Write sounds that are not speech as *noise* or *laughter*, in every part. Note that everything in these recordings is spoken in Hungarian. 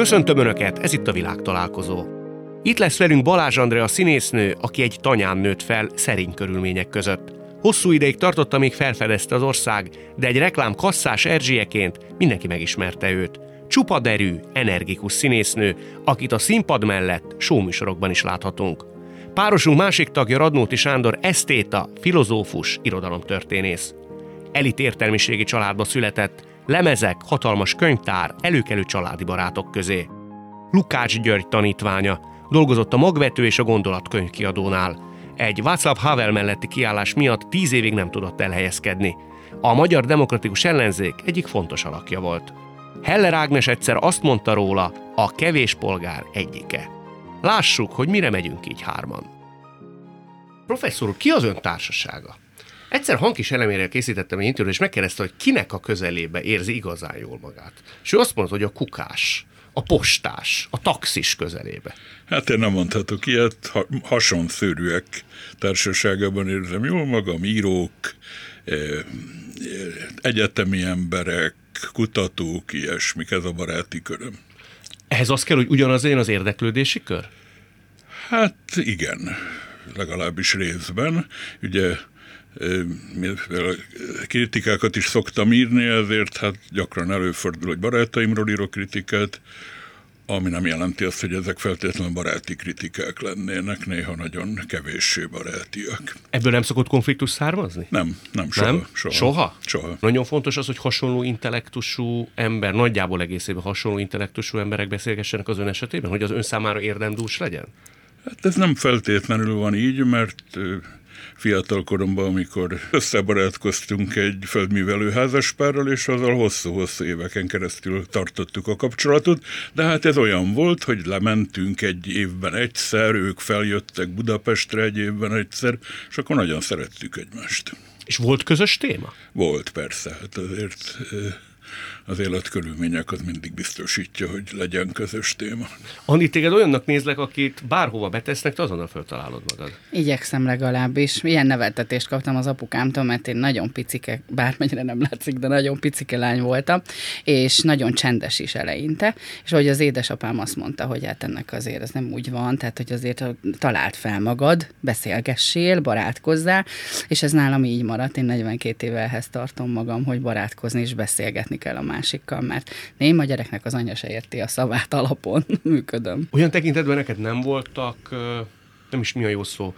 Köszöntöm Önöket, ez itt a világ találkozó. Itt lesz velünk Balázs Andrea színésznő, aki egy tanyán nőtt fel szerény körülmények között. Hosszú ideig tartotta, még felfedezte az ország, de egy reklám kasszás Erzsieként mindenki megismerte őt. Csupa derű, energikus színésznő, akit a színpad mellett showműsorokban is láthatunk. Párosunk másik tagja Radnóti Sándor esztéta, filozófus, irodalomtörténész. Elit értelmiségi családba született, lemezek, hatalmas könyvtár, előkelő családi barátok közé. Lukács György tanítványa, dolgozott a magvető és a gondolatkönyv kiadónál. Egy Václav Havel melletti kiállás miatt tíz évig nem tudott elhelyezkedni. A magyar demokratikus ellenzék egyik fontos alakja volt. Heller Ágnes egyszer azt mondta róla, a kevés polgár egyike. Lássuk, hogy mire megyünk így hárman. Professzor úr, ki az ön társasága? Egyszer hangkis elemére készítettem egy interjút, és megkérdezte, hogy kinek a közelébe érzi igazán jól magát. És ő azt mondta, hogy a kukás, a postás, a taxis közelébe. Hát én nem mondhatok ilyet, ha, hasonszörűek társaságában érzem jól magam, írók, eh, eh, egyetemi emberek, kutatók, ilyesmik, ez a baráti köröm. Ehhez az kell, hogy ugyanaz legyen az érdeklődési kör? Hát igen, legalábbis részben. Ugye mivel kritikákat is szoktam írni, ezért hát gyakran előfordul, hogy barátaimról írok kritikát, ami nem jelenti azt, hogy ezek feltétlenül baráti kritikák lennének, néha nagyon kevéssé barátiak. Ebből nem szokott konfliktus származni? Nem, nem, soha. Nem? Soha? Soha? soha. Nagyon fontos az, hogy hasonló intellektusú ember, nagyjából egészében hasonló intellektusú emberek beszélgessenek az ön esetében, hogy az ön számára érdemdús legyen? Hát ez nem feltétlenül van így, mert fiatal koromban, amikor összebarátkoztunk egy földművelő házaspárral, és azzal hosszú-hosszú éveken keresztül tartottuk a kapcsolatot, de hát ez olyan volt, hogy lementünk egy évben egyszer, ők feljöttek Budapestre egy évben egyszer, és akkor nagyon szerettük egymást. És volt közös téma? Volt, persze. Hát azért az életkörülmények az mindig biztosítja, hogy legyen közös téma. Anni, téged olyannak nézlek, akit bárhova betesznek, te azonnal föltalálod magad. Igyekszem legalábbis. Ilyen neveltetést kaptam az apukámtól, mert én nagyon picike, bármennyire nem látszik, de nagyon picike lány voltam, és nagyon csendes is eleinte. És hogy az édesapám azt mondta, hogy hát ennek azért ez nem úgy van, tehát hogy azért talált fel magad, beszélgessél, barátkozzál, és ez nálam így maradt. Én 42 évvel tartom magam, hogy barátkozni és beszélgetni kell a másikkal, mert én a gyereknek az anyja se érti a szavát alapon *laughs* működöm. Olyan tekintetben neked nem voltak, nem is mi a jó szó,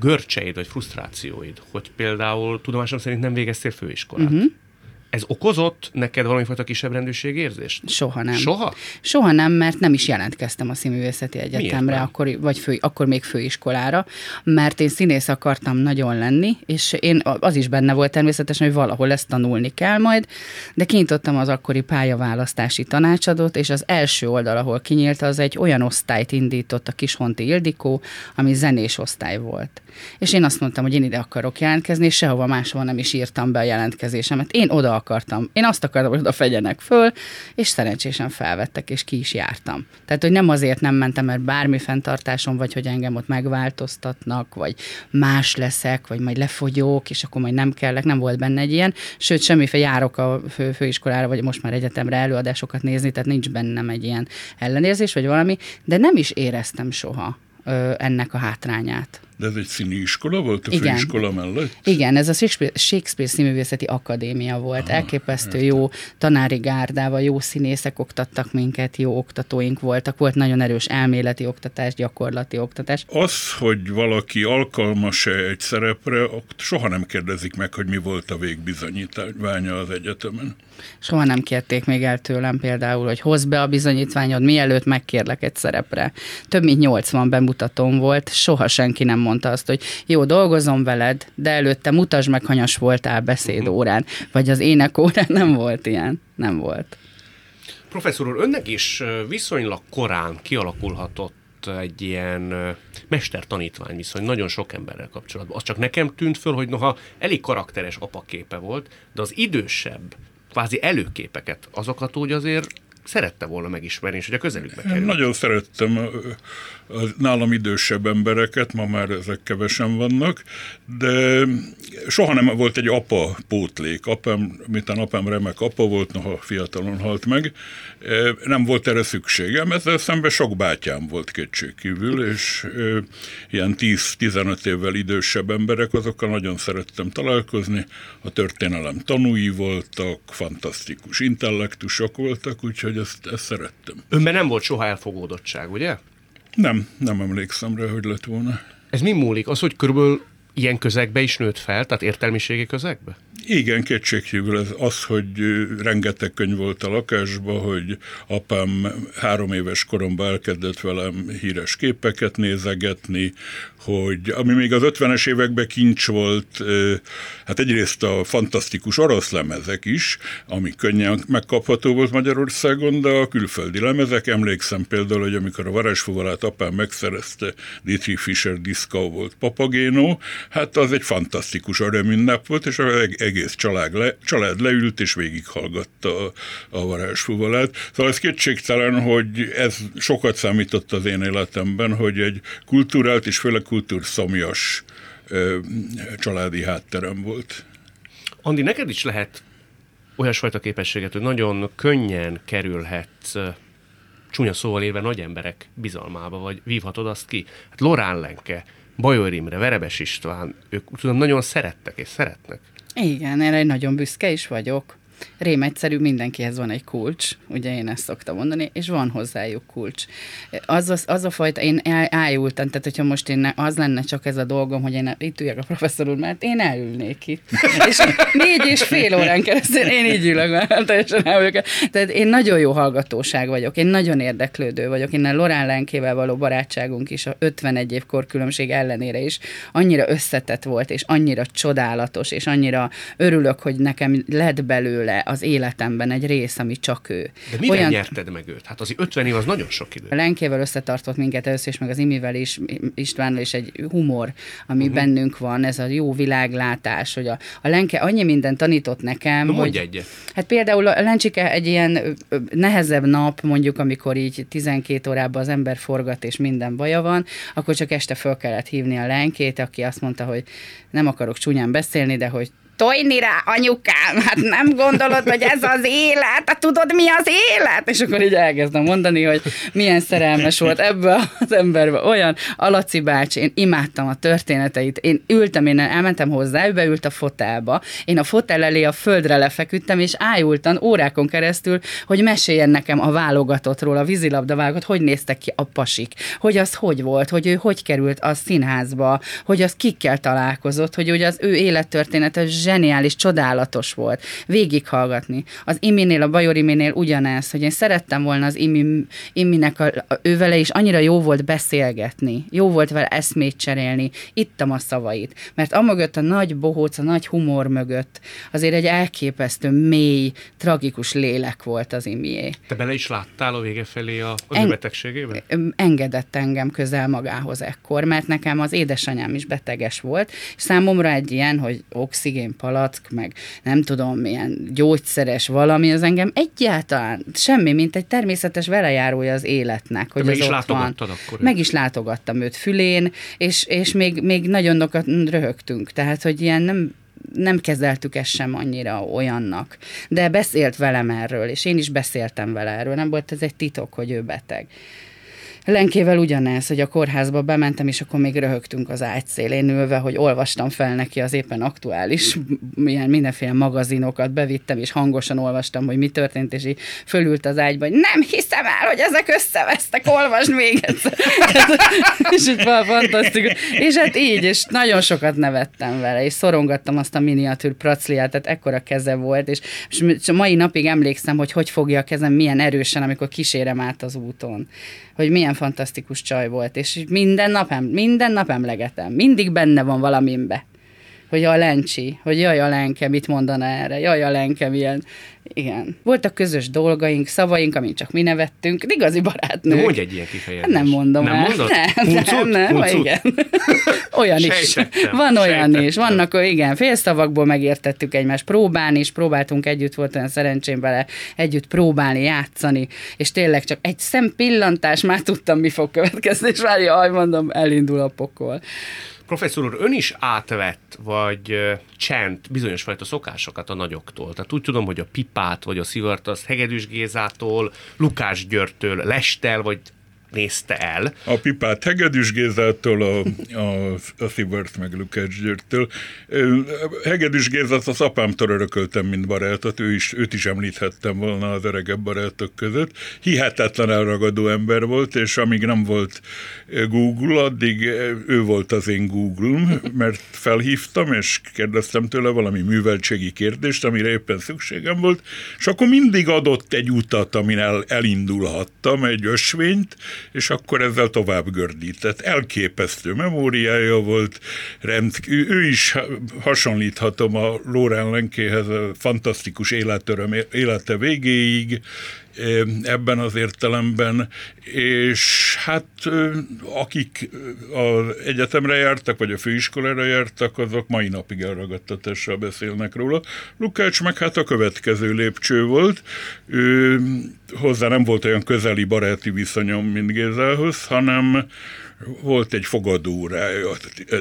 görcseid vagy frusztrációid, hogy például tudomásom szerint nem végeztél főiskolát. Uh-huh. Ez okozott neked valamifajta kisebb rendőrség érzést? Soha nem. Soha? Soha nem, mert nem is jelentkeztem a Színművészeti Egyetemre, akkor, vagy fő, akkor még főiskolára, mert én színész akartam nagyon lenni, és én az is benne volt természetesen, hogy valahol ezt tanulni kell majd, de kinyitottam az akkori pályaválasztási tanácsadót, és az első oldal, ahol kinyílt, az egy olyan osztályt indított a Kishonti Ildikó, ami zenés osztály volt. És én azt mondtam, hogy én ide akarok jelentkezni, és sehova máshova nem is írtam be a jelentkezésemet. Én oda akartam. Én azt akartam, hogy oda fegyenek föl, és szerencsésen felvettek, és ki is jártam. Tehát, hogy nem azért nem mentem, mert bármi fenntartásom, vagy hogy engem ott megváltoztatnak, vagy más leszek, vagy majd lefogyok, és akkor majd nem kellek, nem volt benne egy ilyen. Sőt, semmiféle járok a fő, főiskolára, vagy most már egyetemre előadásokat nézni, tehát nincs bennem egy ilyen ellenérzés, vagy valami, de nem is éreztem soha ö, ennek a hátrányát. De ez egy színi iskola volt a Igen. főiskola mellett? Igen, ez a Shakespeare, Shakespeare Színművészeti Akadémia volt. Aha, Elképesztő értem. jó tanári gárdával, jó színészek oktattak minket, jó oktatóink voltak. Volt nagyon erős elméleti oktatás, gyakorlati oktatás. Az, hogy valaki alkalmas-e egy szerepre, soha nem kérdezik meg, hogy mi volt a végbizonyítványa az egyetemen. Soha nem kérték még el tőlem például, hogy hozd be a bizonyítványod, mielőtt megkérlek egy szerepre. Több mint 80 bemutatóm volt, soha senki nem mondta azt, hogy jó, dolgozom veled, de előtte mutasd meg, hanyas voltál beszédórán, vagy az énekórán nem volt ilyen. Nem volt. Professzor úr, önnek is viszonylag korán kialakulhatott egy ilyen mester-tanítvány viszony nagyon sok emberrel kapcsolatban. Az csak nekem tűnt föl, hogy noha elég karakteres apaképe volt, de az idősebb, kvázi előképeket, azokat úgy azért szerette volna megismerni, és hogy a közelükbe kerül. Nagyon szerettem a nálam idősebb embereket, ma már ezek kevesen vannak, de soha nem volt egy apa pótlék. Apám, a apám remek apa volt, noha fiatalon halt meg, nem volt erre szükségem, ezzel szemben sok bátyám volt kétségkívül, és ilyen 10-15 évvel idősebb emberek, azokkal nagyon szerettem találkozni, a történelem tanúi voltak, fantasztikus intellektusok voltak, úgyhogy ezt, ezt szerettem. Önben nem volt soha elfogódottság, ugye? Nem, nem emlékszem rá, hogy lett volna. Ez mi múlik? Az, hogy körülbelül ilyen közegbe is nőtt fel, tehát értelmiségi közegbe? Igen, kétségkívül ez az, hogy rengeteg könyv volt a lakásban, hogy apám három éves koromban elkezdett velem híres képeket nézegetni, hogy ami még az 50-es években kincs volt, hát egyrészt a fantasztikus orosz lemezek is, ami könnyen megkapható volt Magyarországon, de a külföldi lemezek, emlékszem például, hogy amikor a varázsfuvalát apám megszerezte, Dietrich Fischer Disco volt Papagéno, hát az egy fantasztikus örömünnep volt, és az egész család, le, család leült és végighallgatta a, a varázsfuvalát. Szóval ez kétségtelen, hogy ez sokat számított az én életemben, hogy egy kultúrált és főleg kultúrszomjas családi hátterem volt. Andi, neked is lehet olyasfajta képességet, hogy nagyon könnyen kerülhet csúnya szóval élve nagy emberek bizalmába, vagy vívhatod azt ki. Hát Lorán Lenke, Bajor Imre, Verebes István, ők tudom, nagyon szerettek és szeretnek. Igen, erre nagyon büszke is vagyok rém egyszerű, mindenkihez van egy kulcs, ugye én ezt szoktam mondani, és van hozzájuk kulcs. Az, az, az a fajta, én el, ájultam, tehát hogyha most én az lenne csak ez a dolgom, hogy én itt üljek a professzor úr, mert én elülnék itt. és négy és fél órán keresztül én így ülök, mert teljesen elülök. Tehát én nagyon jó hallgatóság vagyok, én nagyon érdeklődő vagyok, a Lorán Lenkével való barátságunk is a 51 év korkülönbség ellenére is annyira összetett volt, és annyira csodálatos, és annyira örülök, hogy nekem lett belőle belőle az életemben egy rész, ami csak ő. De mivel Olyan... nyerted meg őt? Hát az 50 év az nagyon sok idő. A Lenkével összetartott minket először is, meg az Imivel is, Istvánnal is egy humor, ami uh-huh. bennünk van, ez a jó világlátás, hogy a, a Lenke annyi mindent tanított nekem, Na, hogy... egyet. Hát például a Lencsike egy ilyen nehezebb nap, mondjuk, amikor így 12 órában az ember forgat és minden baja van, akkor csak este föl kellett hívni a Lenkét, aki azt mondta, hogy nem akarok csúnyán beszélni, de hogy tojni rá, anyukám, hát nem gondolod, hogy ez az élet, hát tudod, mi az élet? És akkor így elkezdem mondani, hogy milyen szerelmes volt ebbe az emberbe. Olyan, Alaci bácsi, én imádtam a történeteit, én ültem, én elmentem hozzá, ő beült a fotelba, én a fotel elé a földre lefeküdtem, és ájultan órákon keresztül, hogy meséljen nekem a válogatottról, a vízilabda válogatott, hogy néztek ki a pasik, hogy az hogy volt, hogy ő hogy került a színházba, hogy az kikkel találkozott, hogy ugye az ő élettörténete zseniális, csodálatos volt végighallgatni. Az Iminél, a Bajor Iminél ugyanez, hogy én szerettem volna az Imi, Iminek, a, a, ő vele is annyira jó volt beszélgetni, jó volt vele eszmét cserélni, ittam a szavait, mert amögött a nagy bohóc, a nagy humor mögött azért egy elképesztő, mély, tragikus lélek volt az Imié. Te bele is láttál a vége felé a, a en, betegségében? Engedett engem közel magához ekkor, mert nekem az édesanyám is beteges volt, és számomra egy ilyen, hogy oxigén palack, meg nem tudom, milyen gyógyszeres valami, az engem egyáltalán semmi, mint egy természetes velejárója az életnek. Hogy meg az is van. akkor? Meg is látogattam őt fülén, és, és még, még nagyon nokat röhögtünk. Tehát, hogy ilyen nem, nem kezeltük ezt sem annyira olyannak. De beszélt velem erről, és én is beszéltem vele erről. Nem volt ez egy titok, hogy ő beteg. Lenkével ugyanez, hogy a kórházba bementem, és akkor még röhögtünk az ágyszélén ülve, hogy olvastam fel neki az éppen aktuális, milyen mindenféle magazinokat bevittem, és hangosan olvastam, hogy mi történt, és így fölült az ágyba, hogy nem hiszem el, hogy ezek összevesztek, olvasd még egyszer. *laughs* és így van, fantasztikus. És hát így, és nagyon sokat nevettem vele, és szorongattam azt a miniatűr pracliát, tehát ekkora keze volt, és, és mai napig emlékszem, hogy hogy fogja a kezem milyen erősen, amikor kísérem át az úton hogy milyen fantasztikus csaj volt, és minden nap, minden nap emlegetem, mindig benne van valamimbe hogy a lencsi, hogy jaj a lenke, mit mondana erre, jaj a lenke, milyen, Igen. Voltak közös dolgaink, szavaink, amit csak mi nevettünk. Igazi barátnők. De mondj egy ilyen kifejezést. Nem mondom nem el. Mondod? Nem, nem, nem, nem, igen. olyan is. Sejtettem, Van olyan sejtettem. is. Vannak, igen, félszavakból megértettük egymást. Próbálni is, próbáltunk együtt, volt olyan szerencsém vele együtt próbálni, játszani, és tényleg csak egy szempillantás, már tudtam, mi fog következni, és már jaj, mondom, elindul a pokol. Professzor úr, ön is átvett, vagy ö, csent bizonyos fajta szokásokat a nagyoktól. Tehát úgy tudom, hogy a pipát, vagy a szivart, azt Hegedűs Gézától, Lukás Györgytől, Lestel, vagy nézte el. A pipát Hegedűs Gézától, a, a, a Szibert meg Lukács Györgytől. Hegedűs Gézát az apámtól örököltem, mint barátot, ő is, őt is említhettem volna az öregebb barátok között. Hihetetlen elragadó ember volt, és amíg nem volt Google, addig ő volt az én Google-m, mert felhívtam, és kérdeztem tőle valami műveltségi kérdést, amire éppen szükségem volt, és akkor mindig adott egy utat, amin el, elindulhattam, egy ösvényt, és akkor ezzel tovább gördített. Elképesztő memóriája volt, rend, ő, ő is hasonlíthatom a Lórán Lenkéhez, a fantasztikus életöröm élete végéig, ebben az értelemben, és hát akik az egyetemre jártak, vagy a főiskolára jártak, azok mai napig elragadtatással beszélnek róla. Lukács meg hát a következő lépcső volt. Ő, hozzá nem volt olyan közeli baráti viszonyom, mint Gézához, hanem volt egy fogadórája,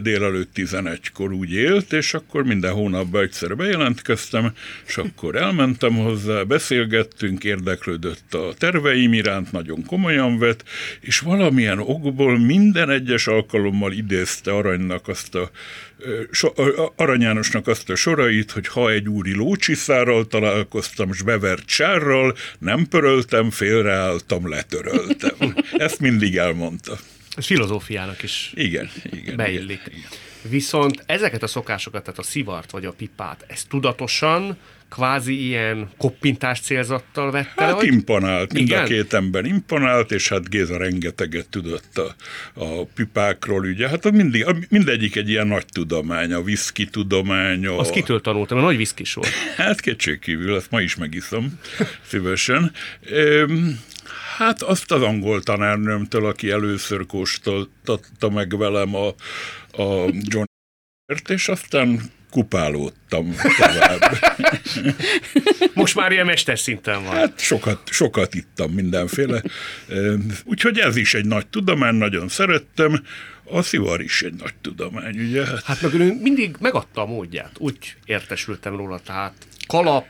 délelőtt 11-kor úgy élt, és akkor minden hónapban egyszer bejelentkeztem, és akkor elmentem hozzá, beszélgettünk, érdeklődött a terveim iránt, nagyon komolyan vett, és valamilyen okból minden egyes alkalommal idézte Aranynak azt a so, Arany Jánosnak azt a sorait, hogy ha egy úri lócsiszárral találkoztam, és bevert sárral, nem pöröltem, félreálltam, letöröltem. *laughs* Ezt mindig elmondta. Filozófiának is igen, igen, beillik. Igen, igen. Viszont ezeket a szokásokat, tehát a szivart vagy a pipát, ez tudatosan, kvázi ilyen koppintás célzattal vette? Hát vagy? imponált, mind Igen? a két ember imponált, és hát Géza rengeteget tudott a, a pipákról, ugye, hát mindig, mindegyik egy ilyen nagy tudomány, a viszki tudománya. Azt kitől tanultam, a nagy viszkis volt. *laughs* Hát kétségkívül, ezt ma is megiszom szívesen. Üm, Hát azt az angol tanárnőmtől, aki először kóstoltatta meg velem a, a John és aztán kupálódtam tovább. *laughs* Most már ilyen mesterszinten van. Hát sokat, sokat ittam mindenféle. Úgyhogy ez is egy nagy tudomány, nagyon szerettem. A szivar is egy nagy tudomány, ugye? Hát meg ő mindig megadta a módját. Úgy értesültem róla, tehát kalap,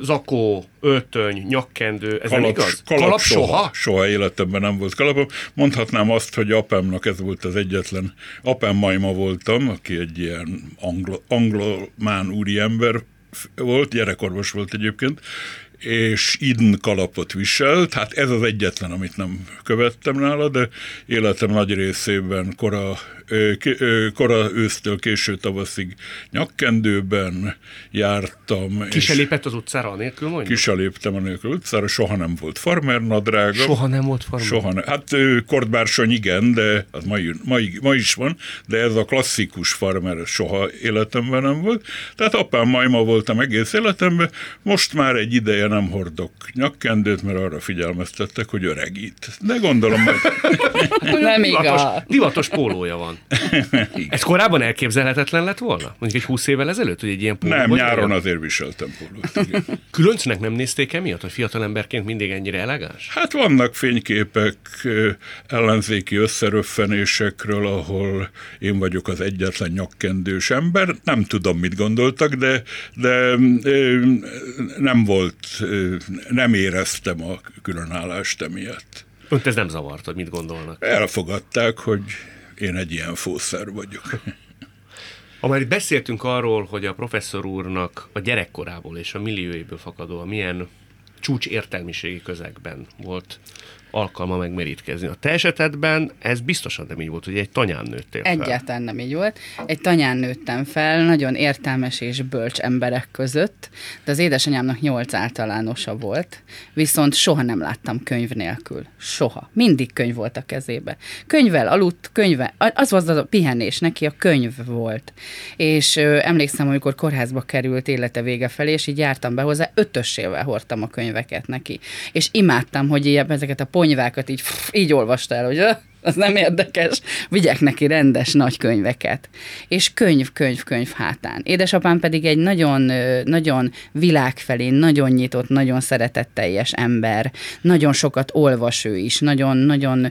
zakó, öltöny, nyakkendő, ez kalap, nem igaz? Kalap, kalap soha, soha? Soha életemben nem volt kalapom. Mondhatnám azt, hogy apámnak ez volt az egyetlen. Apám majma voltam, aki egy ilyen anglo, anglomán úriember volt, gyerekorvos volt egyébként, és idn kalapot viselt, hát ez az egyetlen, amit nem követtem nála, de életem nagy részében kora, kora ősztől késő tavaszig nyakkendőben jártam. Ki se lépett az utcára anélkül, mondjuk? Ki se léptem anélkül utcára, soha nem volt farmer nadrága. Soha nem volt farmer? Soha nem. Hát kortbársony igen, de az ma, ma, ma is van, de ez a klasszikus farmer soha életemben nem volt. Tehát apám majma voltam egész életemben, most már egy ideje nem hordok nyakkendőt, mert arra figyelmeztettek, hogy öregít. De gondolom, hogy... nem divatos, igaz. divatos pólója van. Ez korábban elképzelhetetlen lett volna? Mondjuk egy húsz évvel ezelőtt, hogy egy ilyen póló Nem, nyáron legyen? azért viseltem pólót. *laughs* Különcnek nem nézték emiatt, hogy fiatalemberként mindig ennyire elegáns? Hát vannak fényképek ellenzéki összeröffenésekről, ahol én vagyok az egyetlen nyakkendős ember. Nem tudom, mit gondoltak, de, de nem volt, nem éreztem a különállást emiatt. Önt ez nem zavart, hogy mit gondolnak? Elfogadták, hogy én egy ilyen fószer vagyok. Ha már itt beszéltünk arról, hogy a professzor úrnak a gyerekkorából és a millióéből fakadóan milyen csúcs értelmiségi közegben volt alkalma megmerítkezni. A te esetedben ez biztosan nem így volt, hogy egy tanyán nőttél fel. Egyáltalán nem így volt. Egy tanyán nőttem fel, nagyon értelmes és bölcs emberek között, de az édesanyámnak nyolc általánosa volt, viszont soha nem láttam könyv nélkül. Soha. Mindig könyv volt a kezébe. Könyvvel aludt, könyve, az volt az a pihenés, neki a könyv volt. És ö, emlékszem, amikor kórházba került élete vége felé, és így jártam be hozzá, ötösével hordtam a könyveket neki. És imádtam, hogy ilyen, ezeket a ponyvákat így, így olvasta el, hogy az nem érdekes, vigyek neki rendes nagy könyveket. És könyv, könyv, könyv hátán. Édesapám pedig egy nagyon, nagyon világfelé, nagyon nyitott, nagyon szeretetteljes ember, nagyon sokat olvas ő is, nagyon, nagyon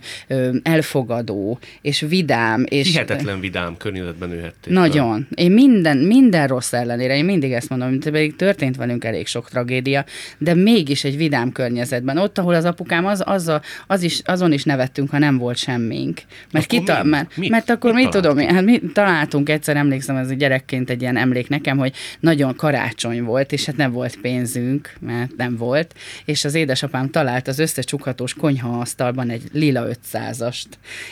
elfogadó, és vidám. És Hihetetlen vidám környezetben nőhettél. Nagyon. Én minden, minden rossz ellenére, én mindig ezt mondom, hogy pedig történt velünk elég sok tragédia, de mégis egy vidám környezetben. Ott, ahol az apukám, az, az, az is, azon is nevettünk, ha nem volt semmi semmink. Mert, kita, mi? mert, mit? mert akkor mit, mit tudom én, hát mi találtunk egyszer, emlékszem, ez gyerekként egy ilyen emlék nekem, hogy nagyon karácsony volt, és hát nem volt pénzünk, mert nem volt, és az édesapám talált az összecsukhatós konyhaasztalban egy lila 500-ast,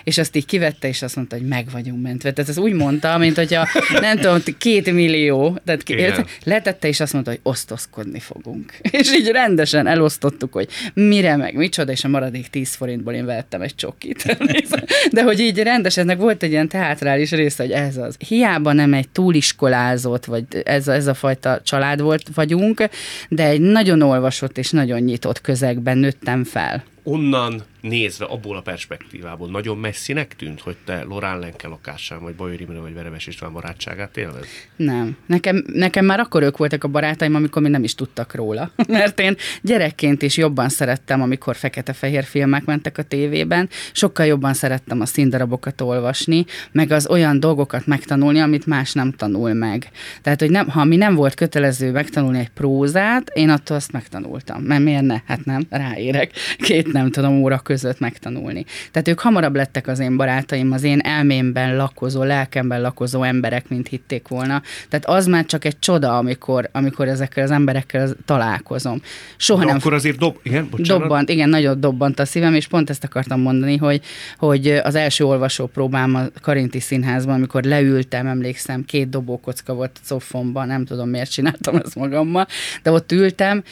és azt így kivette, és azt mondta, hogy meg vagyunk mentve. Tehát ez úgy mondta, mint hogyha nem tudom, két millió, tehát Igen. letette, és azt mondta, hogy osztozkodni fogunk. *laughs* És így rendesen elosztottuk, hogy mire meg, micsoda, és a maradék 10 forintból én vettem egy csokit. *laughs* De hogy így rendesen, volt egy ilyen teátrális része, hogy ez az. Hiába nem egy túliskolázott, vagy ez, ez a fajta család volt, vagyunk, de egy nagyon olvasott és nagyon nyitott közegben nőttem fel. Onnan nézve abból a perspektívából nagyon messzinek tűnt, hogy te Lorán Lenke lakásán, vagy Bajor Imre, vagy Veremes István barátságát élvez? Nem. Nekem, nekem már akkor ők voltak a barátaim, amikor még nem is tudtak róla. *laughs* Mert én gyerekként is jobban szerettem, amikor fekete-fehér filmek mentek a tévében, sokkal jobban szerettem a színdarabokat olvasni, meg az olyan dolgokat megtanulni, amit más nem tanul meg. Tehát, hogy nem, ha mi nem volt kötelező megtanulni egy prózát, én attól azt megtanultam. Mert miért ne? Hát nem, ráérek. Két nem tudom óra között között megtanulni. Tehát ők hamarabb lettek az én barátaim, az én elmémben lakozó, lelkemben lakozó emberek, mint hitték volna. Tehát az már csak egy csoda, amikor, amikor ezekkel az emberekkel találkozom. Soha De nem... akkor azért dob... igen, bocsánat. dobbant, igen, nagyon dobbant a szívem, és pont ezt akartam mondani, hogy, hogy az első olvasó próbám a Karinti Színházban, amikor leültem, emlékszem, két dobókocka volt a cofomban, nem tudom miért csináltam ezt magammal, de ott ültem,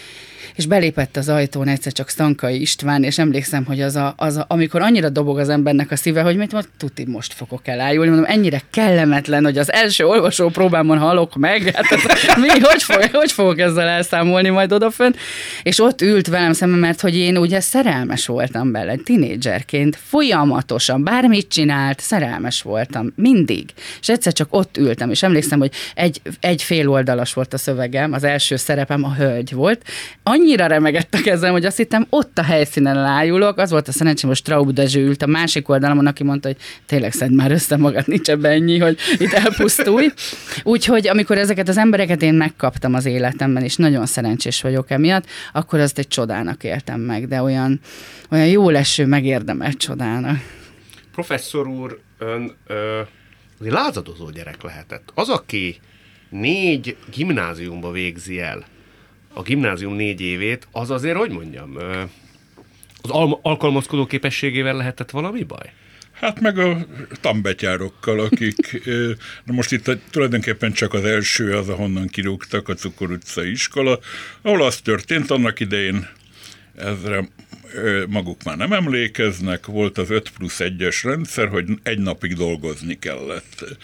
és belépett az ajtón egyszer csak Stankai István, és emlékszem, hogy az a, az a, amikor annyira dobog az embernek a szíve, hogy mit mond, tuti, most fogok elájulni, mondom, ennyire kellemetlen, hogy az első olvasó próbámon halok meg, hát ez, mi, hogy, fog, hogy fogok ezzel elszámolni majd odafön, és ott ült velem szemben, mert hogy én ugye szerelmes voltam bele, tinédzserként, folyamatosan, bármit csinált, szerelmes voltam, mindig. És egyszer csak ott ültem, és emlékszem, hogy egy, egy fél oldalas volt a szövegem, az első szerepem a hölgy volt, annyira remegett a kezem, hogy azt hittem, ott a helyszínen lájulok, az volt a szerencsém, hogy Straub Dezső ült a másik oldalon, aki mondta, hogy tényleg szed már össze magad, nincs ebben ennyi, hogy itt elpusztulj. Úgyhogy amikor ezeket az embereket én megkaptam az életemben, és nagyon szerencsés vagyok emiatt, akkor azt egy csodának éltem meg, de olyan, olyan jó leső, megérdemelt csodának. Professzor úr, ön ö, lázadozó gyerek lehetett. Az, aki négy gimnáziumba végzi el, a gimnázium négy évét, az azért, hogy mondjam, az al- alkalmazkodó képességével lehetett valami baj? Hát meg a tambetyárokkal, akik, *laughs* na most itt tulajdonképpen csak az első az, ahonnan kirúgtak, a Cukor utca iskola, ahol az történt annak idején, ezre maguk már nem emlékeznek, volt az 5 plusz 1-es rendszer, hogy egy napig dolgozni kellett,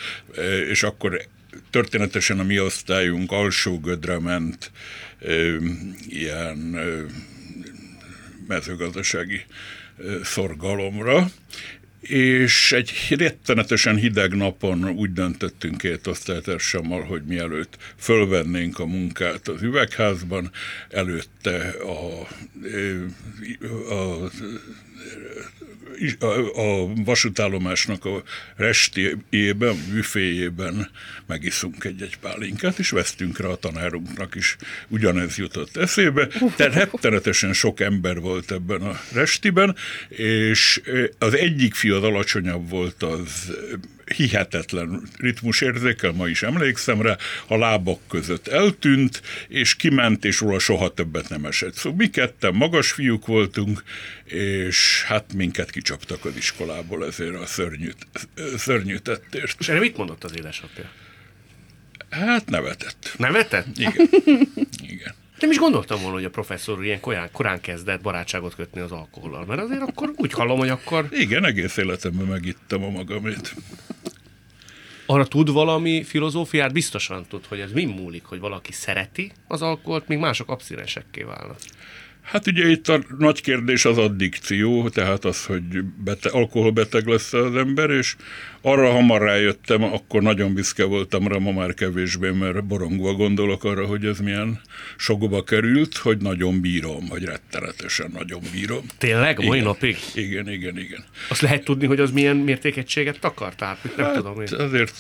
és akkor történetesen a mi osztályunk alsó gödre ment, ilyen mezőgazdasági szorgalomra, és egy rettenetesen hideg napon úgy döntöttünk két osztálytársammal, hogy mielőtt fölvennénk a munkát az üvegházban, előtte a, a, a a vasútállomásnak a restéjében, büféjében megiszunk egy-egy pálinkát, és vesztünk rá a tanárunknak is. Ugyanez jutott eszébe. Tehát rettenetesen sok ember volt ebben a restiben, és az egyik fiú az alacsonyabb volt, az hihetetlen ritmusérzékel, ma is emlékszem rá, a lábak között eltűnt, és kiment, és róla soha többet nem esett. Szóval mi ketten magas fiúk voltunk, és hát minket kicsaptak az iskolából ezért a szörnyű, szörnyű tettért. És erre mit mondott az édesapja? Hát nevetett. Nevetett? Igen. Igen. Nem is gondoltam volna, hogy a professzor ilyen korán, korán kezdett barátságot kötni az alkohollal, mert azért akkor úgy hallom, hogy akkor... Igen, egész életemben megittem a magamét. Arra tud valami filozófiát? Biztosan tud, hogy ez mi múlik, hogy valaki szereti az alkoholt, míg mások abszirensekké válnak. Hát ugye itt a nagy kérdés az addikció, tehát az, hogy bete, alkoholbeteg lesz az ember, és arra hamar rájöttem, akkor nagyon büszke voltam rá, ma már kevésbé, mert borongva gondolok arra, hogy ez milyen sokba került, hogy nagyon bírom, vagy rettenetesen nagyon bírom. Tényleg? Mai napig? Igen, igen, igen. Azt lehet tudni, hogy az milyen mértékegységet takar? Tehát nem hát tudom én. Azért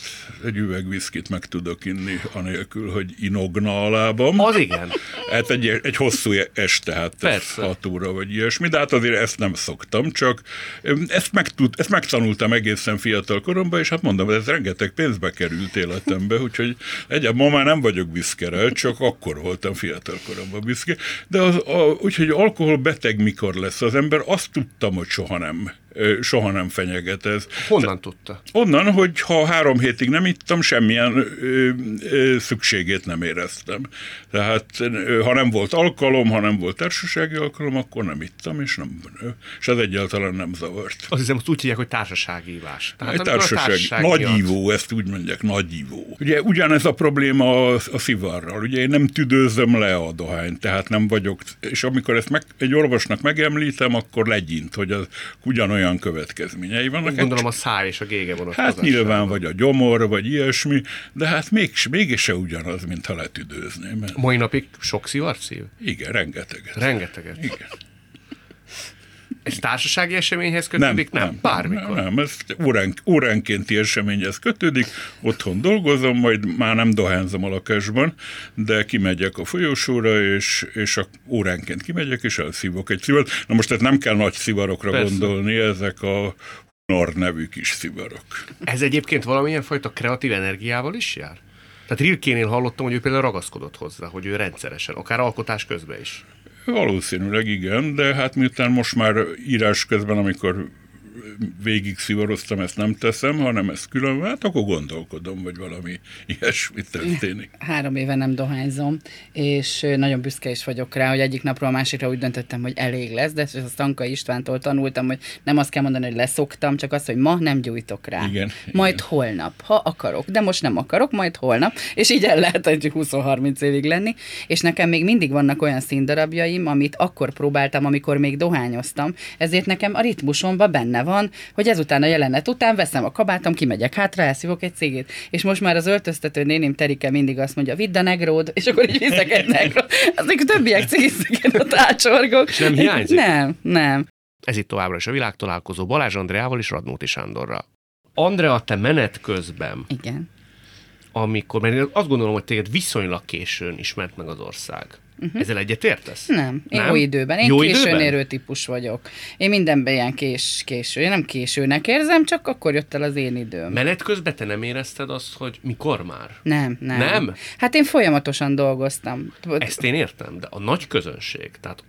egy üveg viszkit meg tudok inni, anélkül, hogy inogna a lábam. Az igen. Hát egy, egy hosszú este, hát Persze. 6 óra vagy ilyesmi, de hát azért ezt nem szoktam, csak ezt, megtud, ezt megtanultam egészen fiatal koromban, és hát mondom, ez rengeteg pénzbe került életembe, úgyhogy egyáltalán ma már nem vagyok büszke csak akkor voltam fiatal koromban büszke, de az, a, úgyhogy alkohol beteg mikor lesz az ember, azt tudtam, hogy soha nem soha nem fenyeget ez. Honnan tudta? Onnan, hogy ha három hétig nem ittam, semmilyen ö, ö, szükségét nem éreztem. Tehát ha nem volt alkalom, ha nem volt társasági alkalom, akkor nem ittam, és, nem, és ez egyáltalán nem zavart. Azt hiszem, azt úgy hívják, hogy társasági ívás. Tehát Egy társaság, társaság nagy miatt... ívó, ezt úgy mondják, nagy ívó. Ugye ugyanez a probléma a, a szivarral. Ugye én nem tüdőzöm le a dohányt, tehát nem vagyok, és amikor ezt meg, egy orvosnak megemlítem, akkor legyint, hogy az ugyanolyan olyan következményei vannak. Gondolom a száj és a gége vonatkozásában. Hát nyilván, vagy a gyomor, vagy ilyesmi, de hát még, mégis se ugyanaz, mint ha letüdőzném. Mert... Mai napig sok szivart szív? Igen, rengeteget. Rengeteget? Igen. Ez társasági eseményhez kötődik? Nem, nem, nem bármikor. Nem, nem ez órán, óránkénti eseményhez kötődik, otthon dolgozom, majd már nem dohányzom a lakásban, de kimegyek a folyosóra, és, és a, óránként kimegyek, és elszívok egy szivart. Na most tehát nem kell nagy szivarokra Persze. gondolni, ezek a Nor nevű kis szivarok. Ez egyébként valamilyen fajta kreatív energiával is jár? Tehát Rilkénél hallottam, hogy ő például ragaszkodott hozzá, hogy ő rendszeresen, akár alkotás közben is. Valószínűleg igen, de hát miután most már írás közben, amikor végig szivaroztam, ezt nem teszem, hanem ezt külön, hát akkor gondolkodom, hogy valami ilyesmi történik. Három éve nem dohányzom, és nagyon büszke is vagyok rá, hogy egyik napról a másikra úgy döntöttem, hogy elég lesz, de ezt a Stanka Istvántól tanultam, hogy nem azt kell mondani, hogy leszoktam, csak azt, hogy ma nem gyújtok rá. Igen, majd igen. holnap, ha akarok, de most nem akarok, majd holnap, és így el lehet egy 20-30 évig lenni, és nekem még mindig vannak olyan színdarabjaim, amit akkor próbáltam, amikor még dohányoztam, ezért nekem a ritmusomban benne van, hogy ezután a jelenet után veszem a kabátom, kimegyek hátra, elszívok egy cégét. És most már az öltöztető néném Terike mindig azt mondja, vidd a negród, és akkor így viszek egy negród. Azok többiek cégészek, ott ácsorgok. És nem hiányzik? Nem, nem. Ez itt továbbra is a világtalálkozó Balázs Andreával és Radnóti Sándorral. Andrea, te menet közben. Igen. Amikor, mert én azt gondolom, hogy téged viszonylag későn ismert meg az ország. Uh-huh. Ezzel egyetértesz? Nem, én nem? jó időben. Én jó későn időben? érő típus vagyok. Én mindenben ilyen kés, késő. Én nem későnek érzem, csak akkor jött el az én időm. Menet közben te nem érezted azt, hogy mikor már? Nem, nem. Nem? Hát én folyamatosan dolgoztam. Ezt én értem, de a nagy közönség, tehát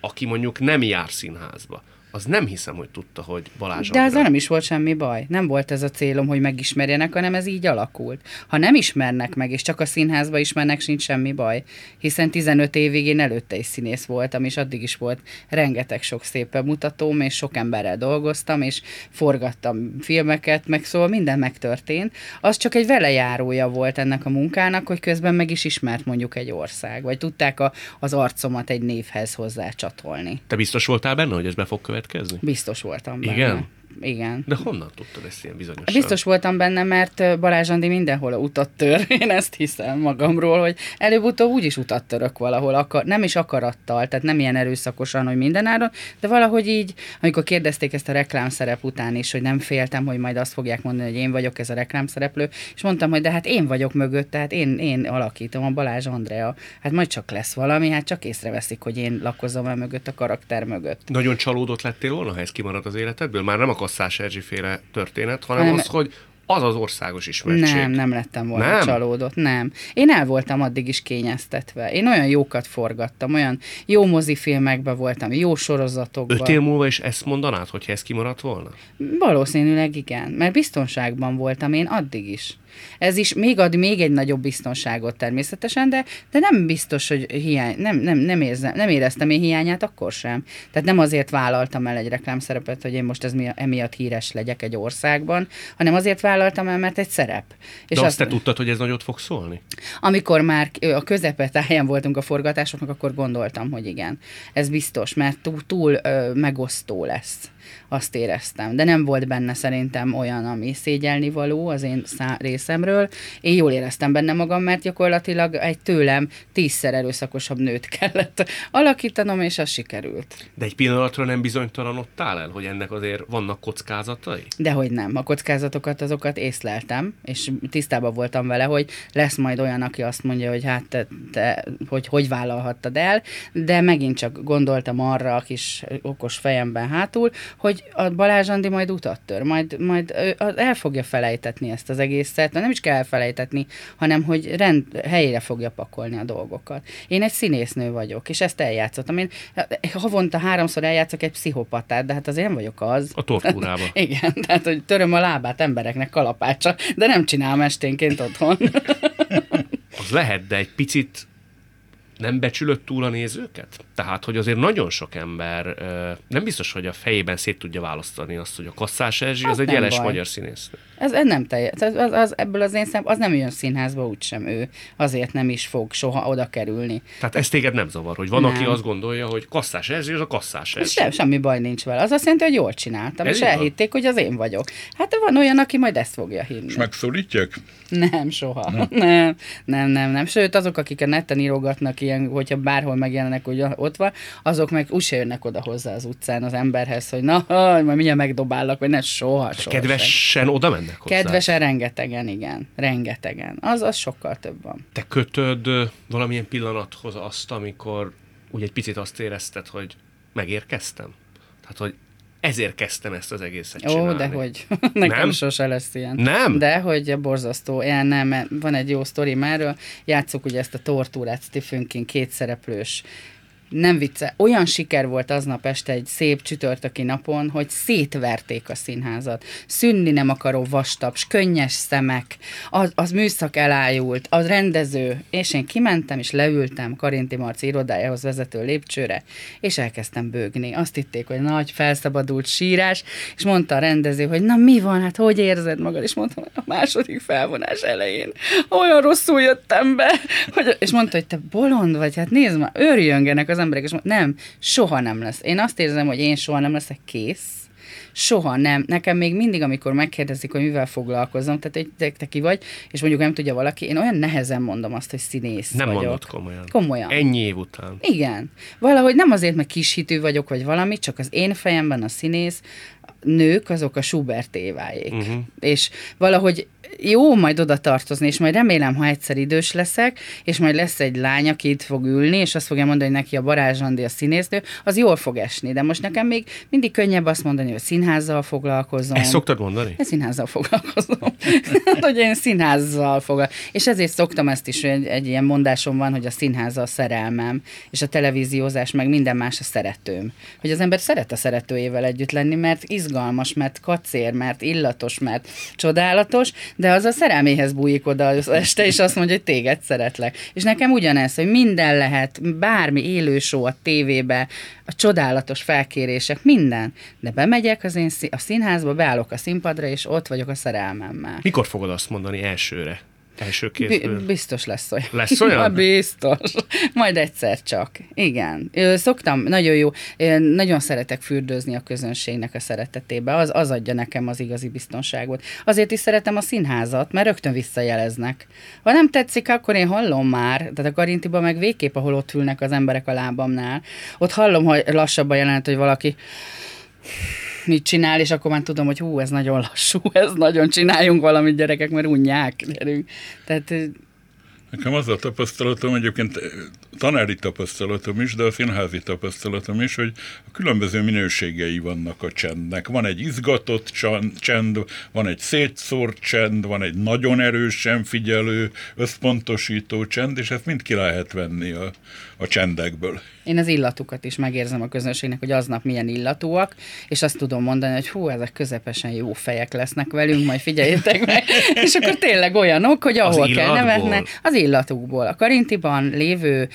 aki mondjuk nem jár színházba, az nem hiszem, hogy tudta, hogy Balázs De ezzel nem is volt semmi baj. Nem volt ez a célom, hogy megismerjenek, hanem ez így alakult. Ha nem ismernek meg, és csak a színházba ismernek, sincs semmi baj. Hiszen 15 évig én előtte is színész voltam, és addig is volt rengeteg sok szép mutatóm, és sok emberrel dolgoztam, és forgattam filmeket, meg szóval minden megtörtént. Az csak egy velejárója volt ennek a munkának, hogy közben meg is ismert mondjuk egy ország, vagy tudták a, az arcomat egy névhez hozzá csatolni. Te biztos voltál benne, hogy ez be fog következni? Következni? Biztos voltam benne. Igen? Igen. De honnan tudtad ezt ilyen bizonyosan? Biztos voltam benne, mert Balázs Andi mindenhol a utat tör. *laughs* Én ezt hiszem magamról, hogy előbb-utóbb úgyis utat török valahol, akar, nem is akarattal, tehát nem ilyen erőszakosan, hogy mindenáron, de valahogy így, amikor kérdezték ezt a reklámszerep után is, hogy nem féltem, hogy majd azt fogják mondani, hogy én vagyok ez a reklámszereplő, és mondtam, hogy de hát én vagyok mögött, tehát én, én alakítom a Balázs Andrea, hát majd csak lesz valami, hát csak észreveszik, hogy én lakozom el mögött a karakter mögött. Nagyon csalódott lettél volna, ha ez kimarad az életedből? Már nem a Kasszás Erzsi féle történet, hanem, hanem az, hogy az az országos ismertség. Nem, nem lettem volna Nem? csalódott, nem. Én el voltam addig is kényeztetve. Én olyan jókat forgattam, olyan jó mozifilmekben voltam, jó sorozatokban. Öt év múlva is ezt mondanád, hogyha ez kimaradt volna? Valószínűleg igen, mert biztonságban voltam én addig is. Ez is még ad még egy nagyobb biztonságot természetesen, de, de nem biztos, hogy hiány, nem, nem, nem, érzem, nem éreztem én hiányát akkor sem. Tehát nem azért vállaltam el egy reklámszerepet, hogy én most ez mi, emiatt híres legyek egy országban, hanem azért vállaltam el, mert egy szerep. És de azt te tudtad, hogy ez nagyot fog szólni? Amikor már a közepetáján voltunk a forgatásoknak, akkor gondoltam, hogy igen, ez biztos, mert túl, túl ö, megosztó lesz azt éreztem. De nem volt benne szerintem olyan, ami szégyelni való az én szá- részemről. Én jól éreztem benne magam, mert gyakorlatilag egy tőlem tízszer erőszakosabb nőt *laughs* kellett alakítanom, és az sikerült. De egy pillanatra nem bizonytalanodtál el, hogy ennek azért vannak kockázatai? Dehogy nem. A kockázatokat azokat észleltem, és tisztában voltam vele, hogy lesz majd olyan, aki azt mondja, hogy hát te, te hogy, hogy vállalhattad el, de megint csak gondoltam arra a kis okos fejemben hátul, hogy a Balázs Andi majd utat tör, majd, majd el fogja felejtetni ezt az egészet, nem is kell elfelejtetni, hanem hogy rend, helyére fogja pakolni a dolgokat. Én egy színésznő vagyok, és ezt eljátszottam. Én havonta háromszor eljátszok egy pszichopatát, de hát azért nem vagyok az. A tortúrába. *laughs* Igen, tehát hogy töröm a lábát embereknek kalapácsa, de nem csinálom esténként otthon. *laughs* az lehet, de egy picit nem becsülött túl a nézőket? Tehát, hogy azért nagyon sok ember nem biztos, hogy a fejében szét tudja választani azt, hogy a Kasszás Erzsi az, az egy jeles baj. magyar színésznő. Ez, ez nem teljes. Az, az, az, ebből az én szem, az nem jön színházba úgysem ő. Azért nem is fog soha oda kerülni. Tehát ez téged nem zavar, hogy van, nem. aki azt gondolja, hogy Kasszás Erzsi, az a Kasszás Erzsi. Sem, semmi baj nincs vele. Az azt jelenti, hogy jól csináltam, ez és elhitték, van? hogy az én vagyok. Hát van olyan, aki majd ezt fogja hinni. És megszólítják? Nem, soha. Nem. *laughs* nem, nem, nem, nem. Sőt, azok, akik a neten írogatnak ilyen, hogyha bárhol megjelennek, hogy ott van, azok meg úgyse jönnek oda hozzá az utcán az emberhez, hogy na, majd mindjárt megdobálok, vagy ne, soha, soha. Kedvesen oda mennek hozzá? Kedvesen rengetegen, igen. Rengetegen. Az, az sokkal több van. Te kötöd valamilyen pillanathoz azt, amikor úgy egy picit azt érezted, hogy megérkeztem? Tehát, hogy ezért kezdtem ezt az egészet Ó, csinálni. de hogy *laughs* nekem nem? sose lesz ilyen. Nem? De hogy borzasztó. Ilyen nem, van egy jó sztori erről. Játsszuk ugye ezt a tortúrát Stephen King kétszereplős nem vicce, olyan siker volt aznap este egy szép csütörtöki napon, hogy szétverték a színházat. Szünni nem akaró vastaps, könnyes szemek, az, az műszak elájult, az rendező, és én kimentem, és leültem Karinti Marci irodájához vezető lépcsőre, és elkezdtem bőgni. Azt hitték, hogy nagy, felszabadult sírás, és mondta a rendező, hogy na mi van, hát hogy érzed magad? És mondtam, a második felvonás elején olyan rosszul jöttem be, hogy, és mondta, hogy te bolond vagy, hát nézd már, őrjöngenek az emberek, és nem, soha nem lesz. Én azt érzem, hogy én soha nem leszek kész, soha nem. Nekem még mindig, amikor megkérdezik, hogy mivel foglalkozom, tehát hogy te, te ki vagy, és mondjuk nem tudja valaki, én olyan nehezen mondom azt, hogy színész Nem vagyok. mondod komolyan. Komolyan. Ennyi év után. Igen. Valahogy nem azért, mert kishitű vagyok, vagy valami, csak az én fejemben a színész, nők azok a Schubert évájék. Uh-huh. És valahogy jó majd oda tartozni, és majd remélem, ha egyszer idős leszek, és majd lesz egy lány, aki itt fog ülni, és azt fogja mondani, hogy neki a Barázs Andi a színésznő, az jól fog esni. De most nekem még mindig könnyebb azt mondani, hogy színházzal foglalkozom. Ezt szoktad mondani? Én színházzal foglalkozom. *laughs* hogy én színházzal foglalkozom. És ezért szoktam ezt is, egy, egy ilyen mondásom van, hogy a színház a szerelmem, és a televíziózás, meg minden más a szeretőm. Hogy az ember szeret a szeretőjével együtt lenni, mert izgalmas, mert kacér, mert illatos, mert csodálatos, de az a szerelméhez bújik oda az este, és azt mondja, hogy téged szeretlek. És nekem ugyanez, hogy minden lehet, bármi élő show a tévébe, a csodálatos felkérések, minden. De bemegyek az én a színházba, beállok a színpadra, és ott vagyok a szerelmemmel. Mikor fogod azt mondani elsőre? Első kézből. Biztos lesz olyan. Lesz olyan? *laughs* biztos. Majd egyszer csak. Igen. Szoktam, nagyon jó, én nagyon szeretek fürdőzni a közönségnek a szeretetébe. Az, az adja nekem az igazi biztonságot. Azért is szeretem a színházat, mert rögtön visszajeleznek. Ha nem tetszik, akkor én hallom már. Tehát a Karintiban meg végképp, ahol ott ülnek az emberek a lábamnál. Ott hallom, hogy lassabban jelent, hogy valaki mit csinál, és akkor már tudom, hogy hú, ez nagyon lassú, *laughs* ez nagyon csináljunk valamit gyerekek, mert unják, gyerünk. Tehát Nekem az a tapasztalatom, egyébként tanári tapasztalatom is, de a színházi tapasztalatom is, hogy a különböző minőségei vannak a csendnek. Van egy izgatott csend, van egy szétszórt csend, van egy nagyon erősen figyelő, összpontosító csend, és ezt mind ki lehet venni a, a csendekből. Én az illatukat is megérzem a közönségnek, hogy aznap milyen illatúak, és azt tudom mondani, hogy hú, ezek közepesen jó fejek lesznek velünk, majd figyeljétek meg. *laughs* és akkor tényleg olyanok, hogy ahol kell nevetni, az illatukból. A Karintiban lévő,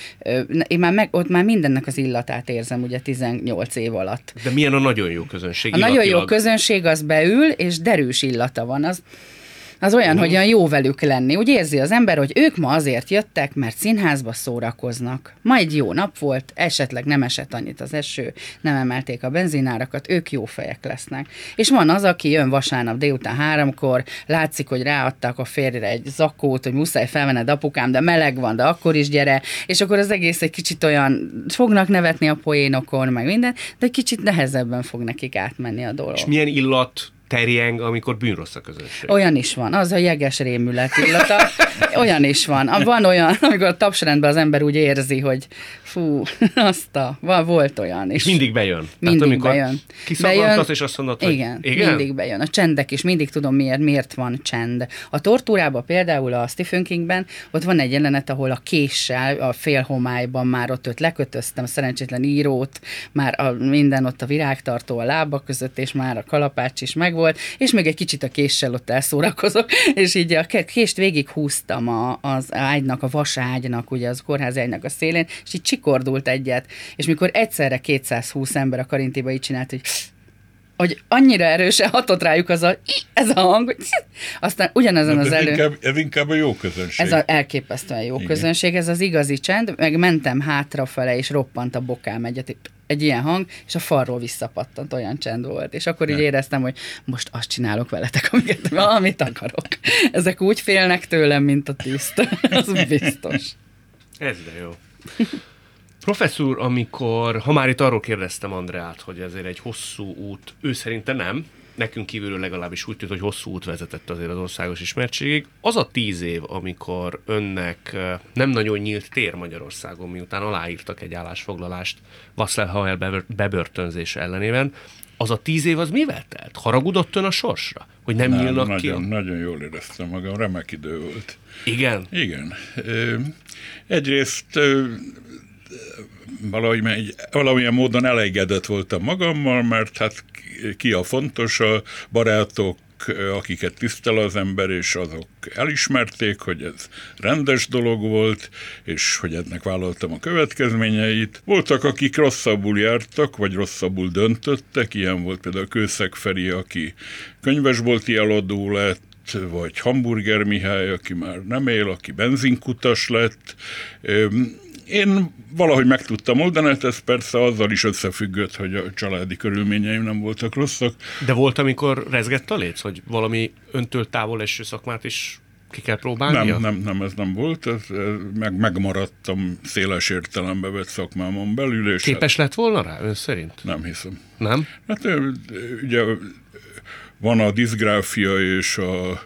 én már meg, ott már mindennek az illatát érzem, ugye 18 év alatt. De milyen a nagyon jó közönség? A illatilag? nagyon jó közönség az beül, és derűs illata van. Az, az olyan, uh-huh. hogy olyan jó velük lenni. Úgy érzi az ember, hogy ők ma azért jöttek, mert színházba szórakoznak. Ma egy jó nap volt, esetleg nem esett annyit az eső, nem emelték a benzinárakat, ők jó fejek lesznek. És van az, aki jön vasárnap délután háromkor, látszik, hogy ráadtak a férjre egy zakót, hogy muszáj felvenned apukám, de meleg van, de akkor is gyere, és akkor az egész egy kicsit olyan, fognak nevetni a poénokon, meg minden, de egy kicsit nehezebben fog nekik átmenni a dolog. És milyen illat terjeng, amikor bűnrossz a közösség. Olyan is van, az a jeges rémület illata. *laughs* Olyan is van. Van olyan, amikor a tapsrendben az ember úgy érzi, hogy fú, *laughs* azt a, volt olyan is. És mindig bejön. Mindig Tehát, amikor bejön. Bejön, és azt mondod, hogy igen, igen, mindig bejön. A csendek is, mindig tudom miért, miért van csend. A tortúrában például a Stephen Kingben, ott van egy jelenet, ahol a késsel, a félhomályban már ott őt lekötöztem, a szerencsétlen írót, már a, minden ott a virágtartó a lába között, és már a kalapács is megvolt, és még egy kicsit a késsel ott elszórakozok, *laughs* és így a kést végig húztam a, az ágynak, a vaságynak, ugye az kórház ágynak a szélén, és így kikordult egyet, és mikor egyszerre 220 ember a karintiba így csinált, hogy hogy annyira erősen hatott rájuk az a, ez a hang, hogy aztán ugyanezen az elő... Inkább, ez inkább a jó közönség. Ez az elképesztően jó Igen. közönség, ez az igazi csend, meg mentem hátrafele, és roppant a bokám egyet, egy ilyen hang, és a falról visszapattant, olyan csend volt. És akkor így éreztem, hogy most azt csinálok veletek, amiket, amit akarok. Ezek úgy félnek tőlem, mint a tiszt. *laughs* az biztos. Ez de jó. Professzor, amikor, ha már itt arról kérdeztem Andreát, hogy ezért egy hosszú út, ő szerinte nem, nekünk kívülről legalábbis úgy tűnt, hogy hosszú út vezetett azért az országos ismertségig. Az a tíz év, amikor önnek nem nagyon nyílt tér Magyarországon, miután aláírtak egy állásfoglalást Václav Havel bebörtönzése ellenében, az a tíz év az mivel telt? Haragudott ön a sorsra? Hogy nem, nem nyílnak nagyon, ki? Nagyon jól éreztem magam, remek idő volt. Igen? Igen. Egyrészt valahogy egy, valamilyen módon elégedett voltam magammal, mert hát ki a fontos, a barátok, akiket tisztel az ember, és azok elismerték, hogy ez rendes dolog volt, és hogy ennek vállaltam a következményeit. Voltak, akik rosszabbul jártak, vagy rosszabbul döntöttek, ilyen volt például Kőszeg Feri, aki könyvesbolti eladó lett, vagy Hamburger Mihály, aki már nem él, aki benzinkutas lett. Én valahogy meg tudtam oldani, hát ez persze azzal is összefüggött, hogy a családi körülményeim nem voltak rosszak. De volt, amikor rezgett a léc, hogy valami öntől távol eső szakmát is ki kell próbálni? Nem, nem, nem, ez nem volt. Ez, meg, megmaradtam széles értelembe vett szakmámon belül. És Képes hát, lett volna rá, ön szerint? Nem hiszem. Nem? Hát ugye van a diszgráfia és a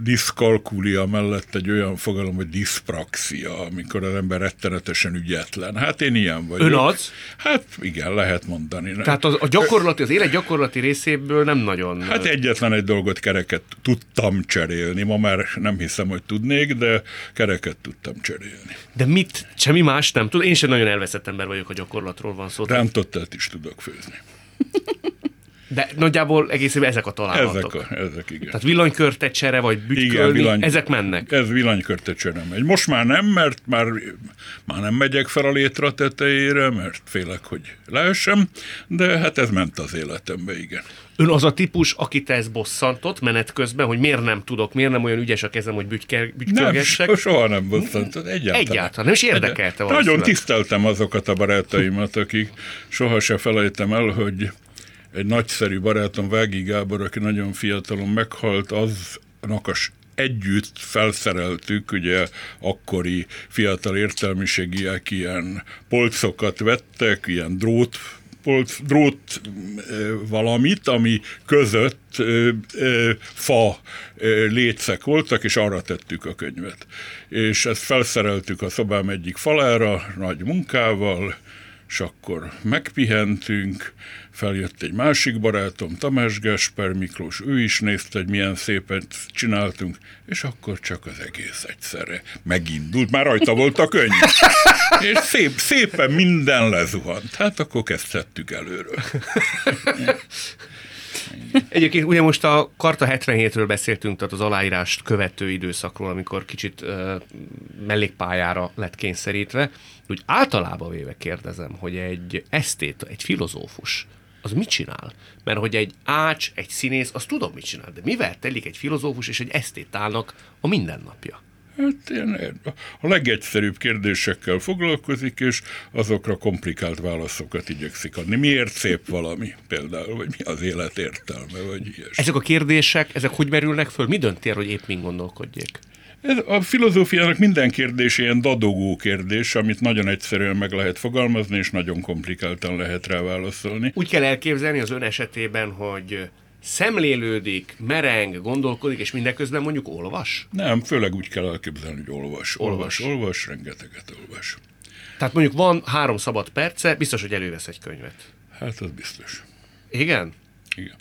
diszkalkulia mellett egy olyan fogalom, hogy diszpraxia, amikor az ember rettenetesen ügyetlen. Hát én ilyen vagyok. Ön az? Hát igen, lehet mondani. Tehát az, a gyakorlati, az élet gyakorlati részéből nem nagyon... Hát egyetlen egy dolgot, kereket tudtam cserélni. Ma már nem hiszem, hogy tudnék, de kereket tudtam cserélni. De mit? Semmi más nem tud? Én sem nagyon elveszett ember vagyok, a gyakorlatról van szó. Rántottát is tudok főzni. *laughs* De nagyjából egészében ezek a találatok. Ezek, a, ezek igen. Tehát villanykörtecsere, vagy bütykölni, igen, villany, ezek mennek. Ez villanykörtecsere megy. Most már nem, mert már, már nem megyek fel a létra tetejére, mert félek, hogy leesem, de hát ez ment az életembe, igen. Ön az a típus, akit ez bosszantott menet közben, hogy miért nem tudok, miért nem olyan ügyes a kezem, hogy bütykölgessek? Nem, soha nem bosszantott. Egyáltalán. Egyáltalán, nem is érdekelte Nagyon tiszteltem azokat a barátaimat, akik soha se felejtem el, hogy egy nagyszerű barátom, Vági Gábor, aki nagyon fiatalon meghalt, aznak a együtt felszereltük, ugye akkori fiatal értelmiségiek ilyen polcokat vettek, ilyen drót polc, drót valamit, ami között fa lécek voltak, és arra tettük a könyvet. És ezt felszereltük a szobám egyik falára, nagy munkával, és akkor megpihentünk, feljött egy másik barátom, Tamás Gesper Miklós, ő is nézte, hogy milyen szépet csináltunk, és akkor csak az egész egyszerre megindult, már rajta volt a könyv. És szép, szépen minden lezuhant. Hát akkor kezdhettük előről. Egyébként ugye most a Karta 77-ről beszéltünk, tehát az aláírást követő időszakról, amikor kicsit uh, mellékpályára lett kényszerítve. Úgy általában véve kérdezem, hogy egy esztét, egy filozófus, az mit csinál? Mert hogy egy ács, egy színész, azt tudom, mit csinál, de mivel telik egy filozófus és egy esztétának a mindennapja? Hát ilyen, a legegyszerűbb kérdésekkel foglalkozik, és azokra komplikált válaszokat igyekszik adni. Miért szép valami például, vagy mi az élet értelme, vagy ilyesmi. Ezek a kérdések, ezek hogy merülnek föl? Mi dönti el, hogy épp mind gondolkodjék? Ez a filozófiának minden kérdés ilyen dadogó kérdés, amit nagyon egyszerűen meg lehet fogalmazni, és nagyon komplikáltan lehet rá válaszolni. Úgy kell elképzelni az ön esetében, hogy szemlélődik, mereng, gondolkodik, és mindeközben mondjuk olvas? Nem, főleg úgy kell elképzelni, hogy olvas. Olvas, olvas, olvas rengeteget olvas. Tehát mondjuk van három szabad perce, biztos, hogy elővesz egy könyvet. Hát az biztos. Igen? Igen.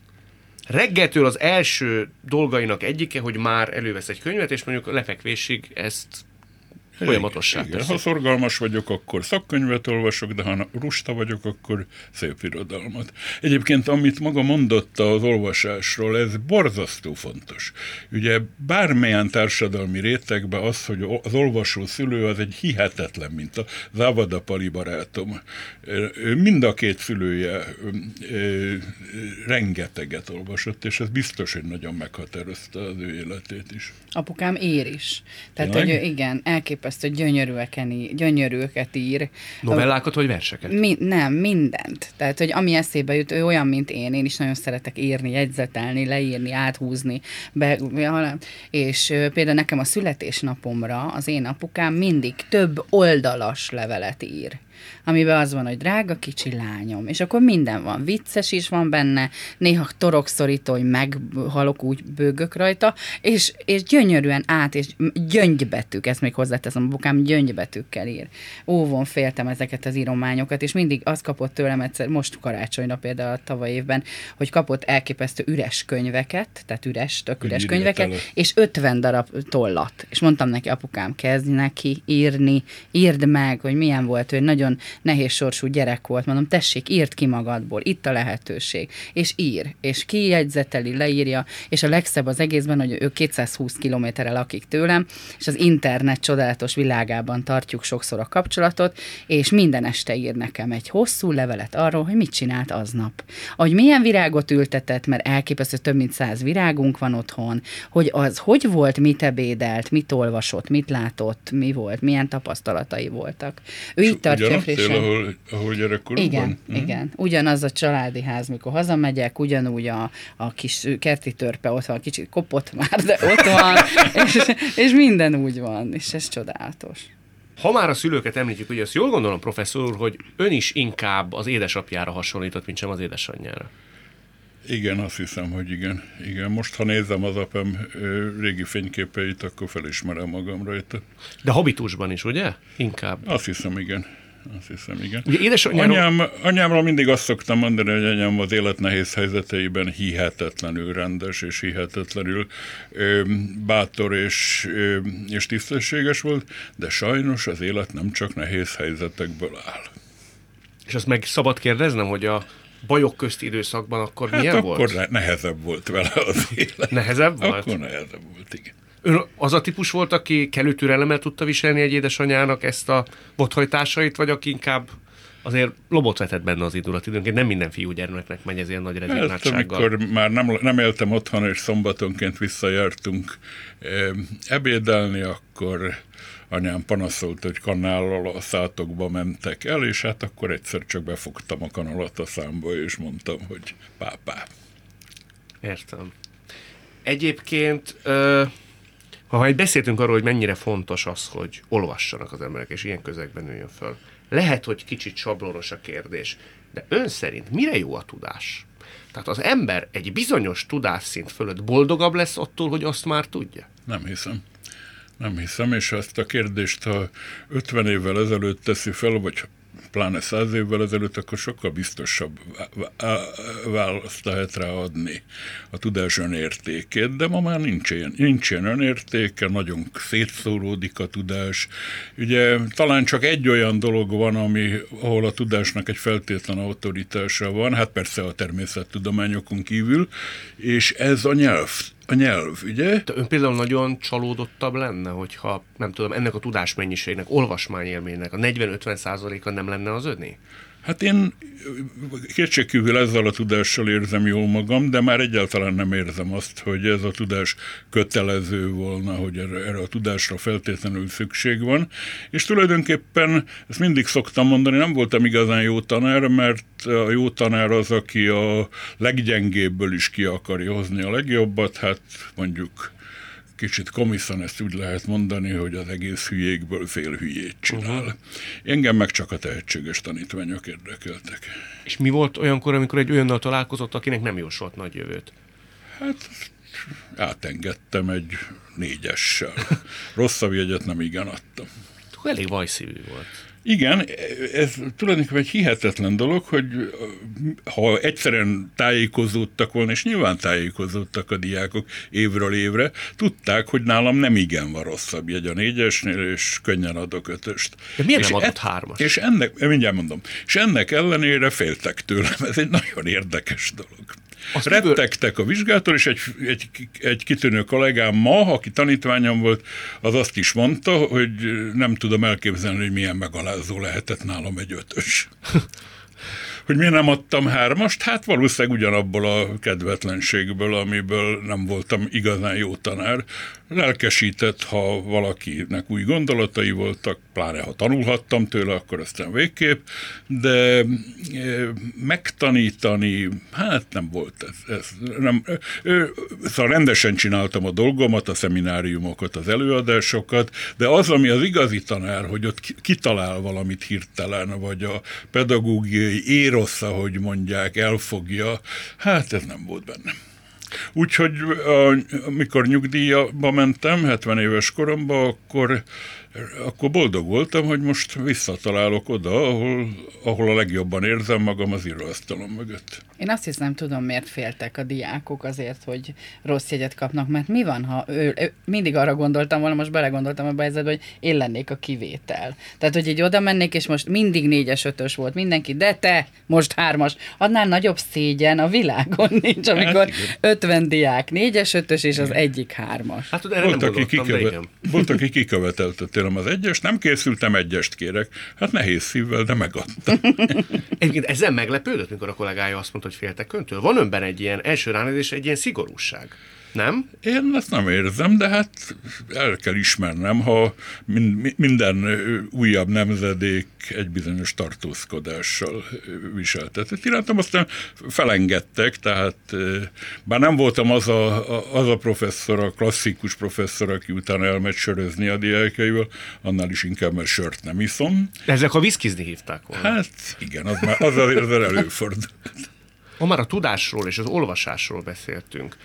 Reggeltől az első dolgainak egyike, hogy már elővesz egy könyvet, és mondjuk lefekvésig ezt folyamatossá igen, igen. Ha szorgalmas vagyok, akkor szakkönyvet olvasok, de ha rusta vagyok, akkor szép irodalmat. Egyébként, amit maga mondott az olvasásról, ez borzasztó fontos. Ugye bármilyen társadalmi rétegben az, hogy az olvasó szülő az egy hihetetlen, mint a Závada Pali barátom. Mind a két szülője rengeteget olvasott, és ez biztos, hogy nagyon meghatározta az ő életét is. Apukám ér is. Tehát, hogy igen, elképesztő elképesztő gyönyörűeken, gyönyörűeket ír. Novellákat vagy verseket? Mi, nem, mindent. Tehát, hogy ami eszébe jut, ő olyan, mint én. Én is nagyon szeretek írni, jegyzetelni, leírni, áthúzni. Be, és például nekem a születésnapomra az én apukám mindig több oldalas levelet ír amiben az van, hogy drága kicsi lányom, és akkor minden van, vicces is van benne, néha torokszorító, hogy meghalok, úgy bőgök rajta, és, és gyönyörűen át, és gyöngybetűk, ezt még hozzáteszem, a bukám gyöngybetűkkel ír. Óvon féltem ezeket az írományokat, és mindig azt kapott tőlem egyszer, most karácsonyra például a tavaly évben, hogy kapott elképesztő üres könyveket, tehát üres, tök üres könyveket, el. és 50 darab tollat. És mondtam neki, apukám, kezdj neki írni, írd meg, hogy milyen volt, hogy nagyon nagyon nehéz sorsú gyerek volt, mondom, tessék, írd ki magadból, itt a lehetőség. És ír, és kijegyzeteli, leírja, és a legszebb az egészben, hogy ő 220 kilométerre lakik tőlem, és az internet csodálatos világában tartjuk sokszor a kapcsolatot, és minden este ír nekem egy hosszú levelet arról, hogy mit csinált aznap. Hogy milyen virágot ültetett, mert elképesztő több mint száz virágunk van otthon, hogy az hogy volt, mit ebédelt, mit olvasott, mit látott, mi volt, milyen tapasztalatai voltak. Ő így tartja Jeffrey ahol, ahol gyerekkoromban? Igen, hm? igen. Ugyanaz a családi ház, mikor hazamegyek, ugyanúgy a, a kis kerti törpe ott van, kicsit kopott már, de ott van, *laughs* és, és minden úgy van, és ez csodálatos. Ha már a szülőket említjük, ugye azt jól gondolom, professzor úr, hogy ön is inkább az édesapjára hasonlított, mint sem az édesanyjára. Igen, azt hiszem, hogy igen. igen. Most, ha nézem az apám régi fényképeit, akkor felismerem magam rajta. De habitusban is, ugye? Inkább. Azt hiszem, igen azt hiszem, igen. Ugye édesanyjáról... Anyám, anyámról mindig azt szoktam mondani, hogy anyám az élet nehéz helyzeteiben hihetetlenül rendes és hihetetlenül ö, bátor és, ö, és tisztességes volt, de sajnos az élet nem csak nehéz helyzetekből áll. És azt meg szabad kérdeznem, hogy a bajok közti időszakban akkor hát milyen akkor volt? nehezebb volt vele az élet. Nehezebb volt? Akkor nehezebb volt, igen. Ön az a típus volt, aki kellő türelemmel tudta viselni egy édesanyának ezt a bothajtásait, vagy aki inkább azért lobot vetett benne az indulat időnként, nem minden fiúgyermeknek megy ez ilyen nagy rezignáltsággal. Hát, amikor már nem, nem éltem otthon, és szombatonként visszajártunk ebédelni, akkor anyám panaszolt, hogy kanállal a szátokba mentek el, és hát akkor egyszer csak befogtam a kanalat a számba, és mondtam, hogy pápá. Értem. Egyébként ö, ha egy beszéltünk arról, hogy mennyire fontos az, hogy olvassanak az emberek, és ilyen közegben nőjön föl. Lehet, hogy kicsit sablonos a kérdés. De ön szerint mire jó a tudás? Tehát az ember egy bizonyos tudásszint fölött boldogabb lesz attól, hogy azt már tudja? Nem hiszem. Nem hiszem, és ezt a kérdést, ha 50 évvel ezelőtt teszi fel, vagy pláne száz évvel ezelőtt, akkor sokkal biztosabb választ lehet rá a tudás önértékét, de ma már nincs ilyen, nincs ilyen önértéke, nagyon szétszóródik a tudás. Ugye talán csak egy olyan dolog van, ami, ahol a tudásnak egy feltétlen autoritása van, hát persze a természettudományokon kívül, és ez a nyelv a nyelv, ugye? De ön például nagyon csalódottabb lenne, hogyha, nem tudom, ennek a tudásmennyiségnek, olvasmányélménynek a 40-50 százaléka nem lenne az öné? Hát én kétségkívül ezzel a tudással érzem jól magam, de már egyáltalán nem érzem azt, hogy ez a tudás kötelező volna, hogy erre, erre a tudásra feltétlenül szükség van. És tulajdonképpen, ezt mindig szoktam mondani, nem voltam igazán jó tanár, mert a jó tanár az, aki a leggyengébből is ki akarja hozni a legjobbat, hát mondjuk kicsit komiszan ezt úgy lehet mondani, hogy az egész hülyékből fél hülyét csinál. Uh-huh. Engem meg csak a tehetséges tanítványok érdekeltek. És mi volt olyankor, amikor egy olyannal találkozott, akinek nem jósolt nagy jövőt? Hát átengedtem egy négyessel. Rosszabb jegyet nem igen adtam. Elég vajszívű volt. Igen, ez tulajdonképpen egy hihetetlen dolog, hogy ha egyszerűen tájékozódtak volna, és nyilván tájékozódtak a diákok évről évre, tudták, hogy nálam nem igen van rosszabb jegy a négyesnél, és könnyen adok ötöst. De miért és nem adott e- hármas? És ennek, mindjárt mondom, és ennek ellenére féltek tőlem, ez egy nagyon érdekes dolog. Azt Rettegtek a vizsgától, és egy, egy, egy kitűnő kollégám ma, aki tanítványom volt, az azt is mondta, hogy nem tudom elképzelni, hogy milyen megalázó lehetett nálam egy ötös. *laughs* hogy miért nem adtam hármast? Hát valószínűleg ugyanabból a kedvetlenségből, amiből nem voltam igazán jó tanár. Lelkesített, ha valakinek új gondolatai voltak, pláne ha tanulhattam tőle, akkor aztán végképp, de e, megtanítani, hát nem volt ez. ez nem, szóval rendesen csináltam a dolgomat, a szemináriumokat, az előadásokat, de az, ami az igazi tanár, hogy ott kitalál valamit hirtelen, vagy a pedagógiai érosz, ahogy mondják, elfogja, hát ez nem volt bennem. Úgyhogy amikor nyugdíjba mentem, 70 éves koromban, akkor akkor boldog voltam, hogy most visszatalálok oda, ahol, ahol a legjobban érzem magam az íróasztalom mögött. Én azt hiszem, tudom, miért féltek a diákok azért, hogy rossz jegyet kapnak, mert mi van, ha ő, ő mindig arra gondoltam volna, most belegondoltam a helyzetbe, hogy én lennék a kivétel. Tehát, hogy egy oda mennék, és most mindig négyes, ötös volt mindenki, de te most hármas, annál nagyobb szégyen a világon *laughs* nincs, amikor hát, 50 diák négyes, ötös, és az egyik hármas. Hát, erre volt, aki kikövet, volt, aki kikavetelte tőlem az egyes, nem készültem, egyest kérek. Hát nehéz szívvel, de megadtam. *laughs* Egyébként ezzel meglepődött, mikor a kollégája azt mondta, hogy féltek öntől. Van önben egy ilyen első ránézés, egy ilyen szigorúság. Nem? Én ezt nem érzem, de hát el kell ismernem, ha minden újabb nemzedék egy bizonyos tartózkodással viseltetett. Irántam aztán felengedtek, tehát bár nem voltam az a, az a professzor, a klasszikus professzor, aki utána elmegy sörözni a diákjaival, annál is inkább, mert sört nem iszom. De ezek a viszkizni hívták volna. Hát igen, az, már, az azért előfordult. Ha már a tudásról és az olvasásról beszéltünk,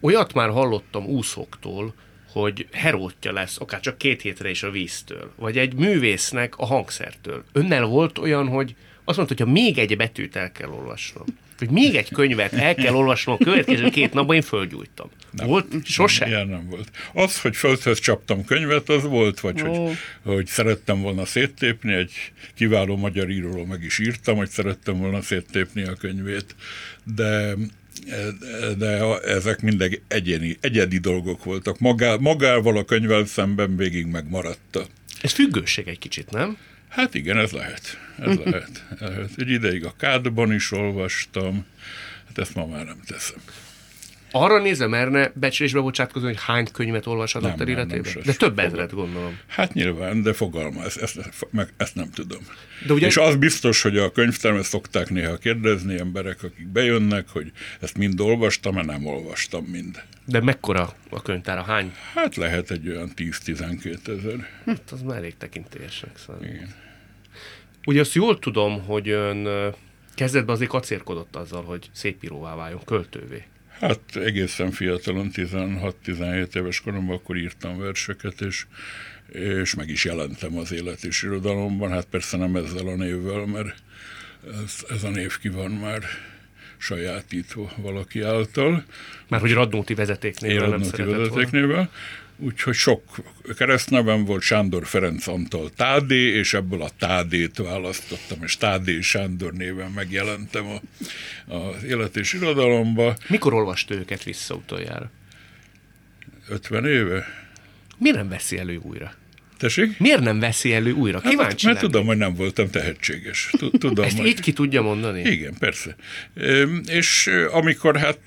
Olyat már hallottam úszóktól, hogy herótja lesz, akár csak két hétre is a víztől, vagy egy művésznek a hangszertől. Önnel volt olyan, hogy azt mondta, hogy ha még egy betűt el kell olvasnom, hogy még egy könyvet el kell olvasnom a következő két napban, én fölgyújtam. Nem, volt? Sose? Ilyen nem volt. Az, hogy földhöz csaptam könyvet, az volt, vagy oh. hogy, hogy szerettem volna széttépni, egy kiváló magyar íróról meg is írtam, hogy szerettem volna széttépni a könyvét, de de ezek mindegy egyéni, egyedi dolgok voltak. Magá, magával a könyvvel szemben végig megmaradta. Ez függőség egy kicsit, nem? Hát igen, ez lehet. Ez lehet. Egy ideig a kádban is olvastam, hát ezt ma már nem teszem arra nézve merne becslésbe bocsátkozni, hogy hány könyvet olvashatott el életében? De több ezret gondolom. Hát nyilván, de fogalma, ezt, ezt, meg, ezt nem tudom. De ugye... És az biztos, hogy a könyvtárban szokták néha kérdezni emberek, akik bejönnek, hogy ezt mind olvastam, mert nem olvastam mind. De mekkora a könyvtára? Hány? Hát lehet egy olyan 10-12 ezer. Hát az már elég tekintélyesek szóval. Igen. Ugye azt jól tudom, hogy ön Kezdetben azért kacérkodott azzal, hogy szépíróvá váljon, költővé. Hát egészen fiatalon, 16-17 éves koromban akkor írtam verseket, és, és meg is jelentem az élet és irodalomban. Hát persze nem ezzel a névvel, mert ez, ez a név ki van már sajátítva valaki által. Már hogy Radnóti vezetéknével Radnóti vezetéknével. Úgyhogy sok keresztnevem volt Sándor Ferenc Antal Tádé, és ebből a Tádét választottam, és Tádé Sándor néven megjelentem a, az élet és irodalomba. Mikor olvast őket vissza utoljára? 50 éve. Mi nem veszi elő újra? Tessék? Miért nem veszi elő újra? Hát, Kíváncsi mert, mert tudom, hogy nem voltam tehetséges. Tudom, Ezt hogy... így ki tudja mondani? Igen, persze. És amikor hát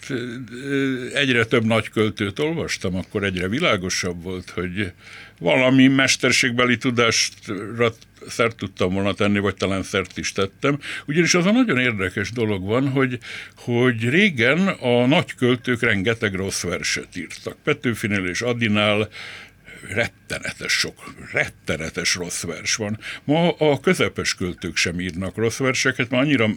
egyre több nagy költőt olvastam, akkor egyre világosabb volt, hogy valami mesterségbeli tudásra szert tudtam volna tenni, vagy talán szert is tettem. Ugyanis az a nagyon érdekes dolog van, hogy, hogy régen a nagy költők rengeteg rossz verset írtak. Petőfinél és Adinál rettenetes sok, rettenetes rossz vers van. Ma a közepes költők sem írnak rossz verseket, mert annyira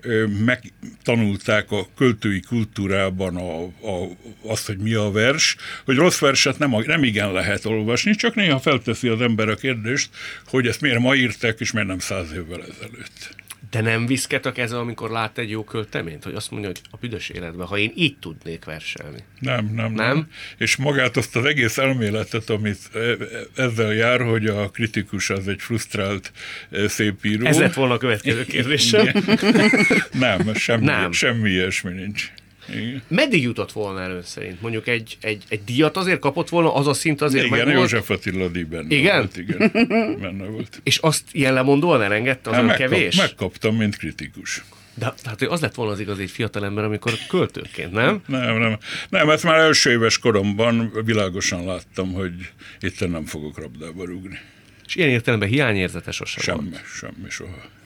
ö, megtanulták a költői kultúrában a, a, azt, hogy mi a vers, hogy rossz verset nem, nem igen lehet olvasni, csak néha felteszi az ember a kérdést, hogy ezt miért ma írták, és miért nem száz évvel ezelőtt. De nem viszketek ezzel, amikor lát egy jó költeményt, hogy azt mondja, hogy a büdös életben, ha én így tudnék verselni. Nem, nem, nem. Nem? És magát azt az egész elméletet, amit e, e, ezzel jár, hogy a kritikus az egy frusztrált e, szép író. Ez lett volna a következő kérdésem. *laughs* nem, semmi, nem. semmi ilyesmi nincs. Igen. Meddig jutott volna elő szerint? Mondjuk egy, egy, egy díjat azért kapott volna, az a szint azért igen, meg volt? József Attila díj benne igen? volt. Igen, *laughs* benne volt. És azt jellemondóan elengedte, az hát megkap, kevés? Megkaptam, mint kritikus. De hát az lett volna az igaz egy fiatalember, amikor költőként, nem? Nem, nem. Nem, ezt már első éves koromban világosan láttam, hogy itt nem fogok rabdába rúgni. És ilyen értelemben hiányérzete sosem Semmi, volt. semmi, soha.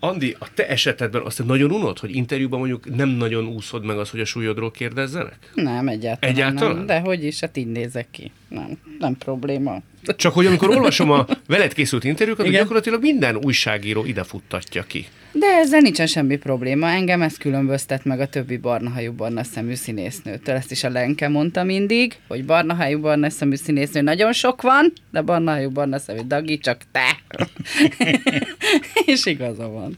Andi, a te esetedben azt nagyon unod, hogy interjúban mondjuk nem nagyon úszod meg az, hogy a súlyodról kérdezzenek? Nem, egyáltalán, egyáltalán? nem. De hogy is, hát így nézek ki. Nem, nem probléma. Csak hogy amikor olvasom a veled készült interjúkat, Igen. gyakorlatilag minden újságíró ide futtatja ki. De ezzel nincsen semmi probléma. Engem ez különböztet meg a többi barnahajú barna szemű színésznőtől. Ezt is a Lenke mondta mindig, hogy barnahajú barna szemű színésznő nagyon sok van, de barnahajú barna szemű Dagi csak te. *laughs* És igaza van.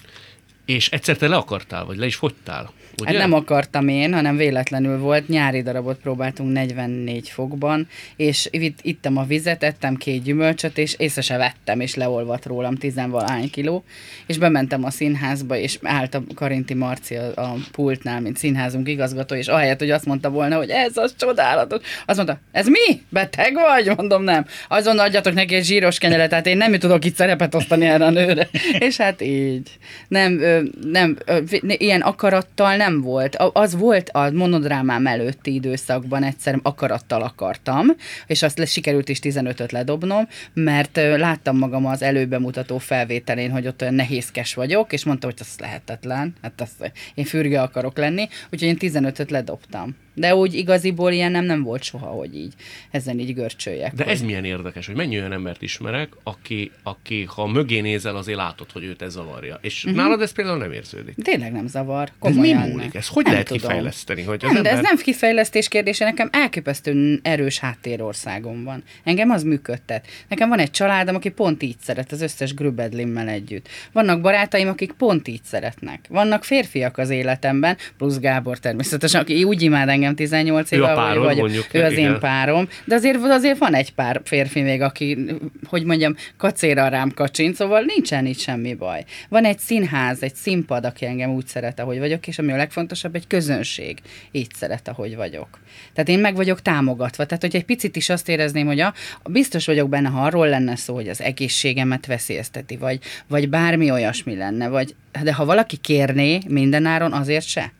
És egyszer te le akartál, vagy le is fogytál? Ugye? Hát nem akartam én, hanem véletlenül volt. Nyári darabot próbáltunk 44 fokban, és itt, ittem a vizet, ettem két gyümölcsöt, és észre se vettem, és leolvadt rólam tizenvalány kiló, és bementem a színházba, és állt a Karinti Marci a, a pultnál, mint színházunk igazgató, és ahelyett, hogy azt mondta volna, hogy ez az csodálatos, azt mondta, ez mi? Beteg vagy? Mondom, nem. Azon adjatok neki egy zsíros kenyeret, tehát én nem tudok itt szerepet osztani erre a nőre. *laughs* és hát így. Nem, nem, ilyen akarattal nem volt. Az volt a monodrámám előtti időszakban egyszer akarattal akartam, és azt le, sikerült is 15-öt ledobnom, mert láttam magam az előbemutató felvételén, hogy ott olyan nehézkes vagyok, és mondta, hogy ez lehetetlen, hát azt, én fürge akarok lenni, úgyhogy én 15-öt ledobtam. De úgy igaziból ilyen nem, nem volt soha, hogy így ezen így görcsöljek. De hogy... ez milyen érdekes, hogy mennyi olyan embert ismerek, aki, aki ha mögé nézel, azért látod, hogy őt ez zavarja. És uh-huh. nálad ez például nem érződik. Tényleg nem zavar. Komolyan ez mi múlik? Ez hogy nem lehet tudom. kifejleszteni? Hogy nem, ember... de ez nem kifejlesztés kérdése, nekem elképesztően erős háttérországom van. Engem az működtet. Nekem van egy családom, aki pont így szeret, az összes grübedlimmel együtt. Vannak barátaim, akik pont így szeretnek. Vannak férfiak az életemben, plusz Gábor természetesen, aki úgy imád engem 18 éve, ő a párod, vagy, mondjuk, ő az igen. én párom, de azért, azért van egy pár férfi még, aki, hogy mondjam, kacéra rám kacsint, szóval nincsen itt semmi baj. Van egy színház, egy színpad, aki engem úgy szeret, ahogy vagyok, és ami a legfontosabb, egy közönség így szeret, ahogy vagyok. Tehát én meg vagyok támogatva. Tehát, hogy egy picit is azt érezném, hogy a, biztos vagyok benne, ha arról lenne szó, hogy az egészségemet veszélyezteti, vagy, vagy bármi olyasmi lenne, vagy, de ha valaki kérné mindenáron, azért se.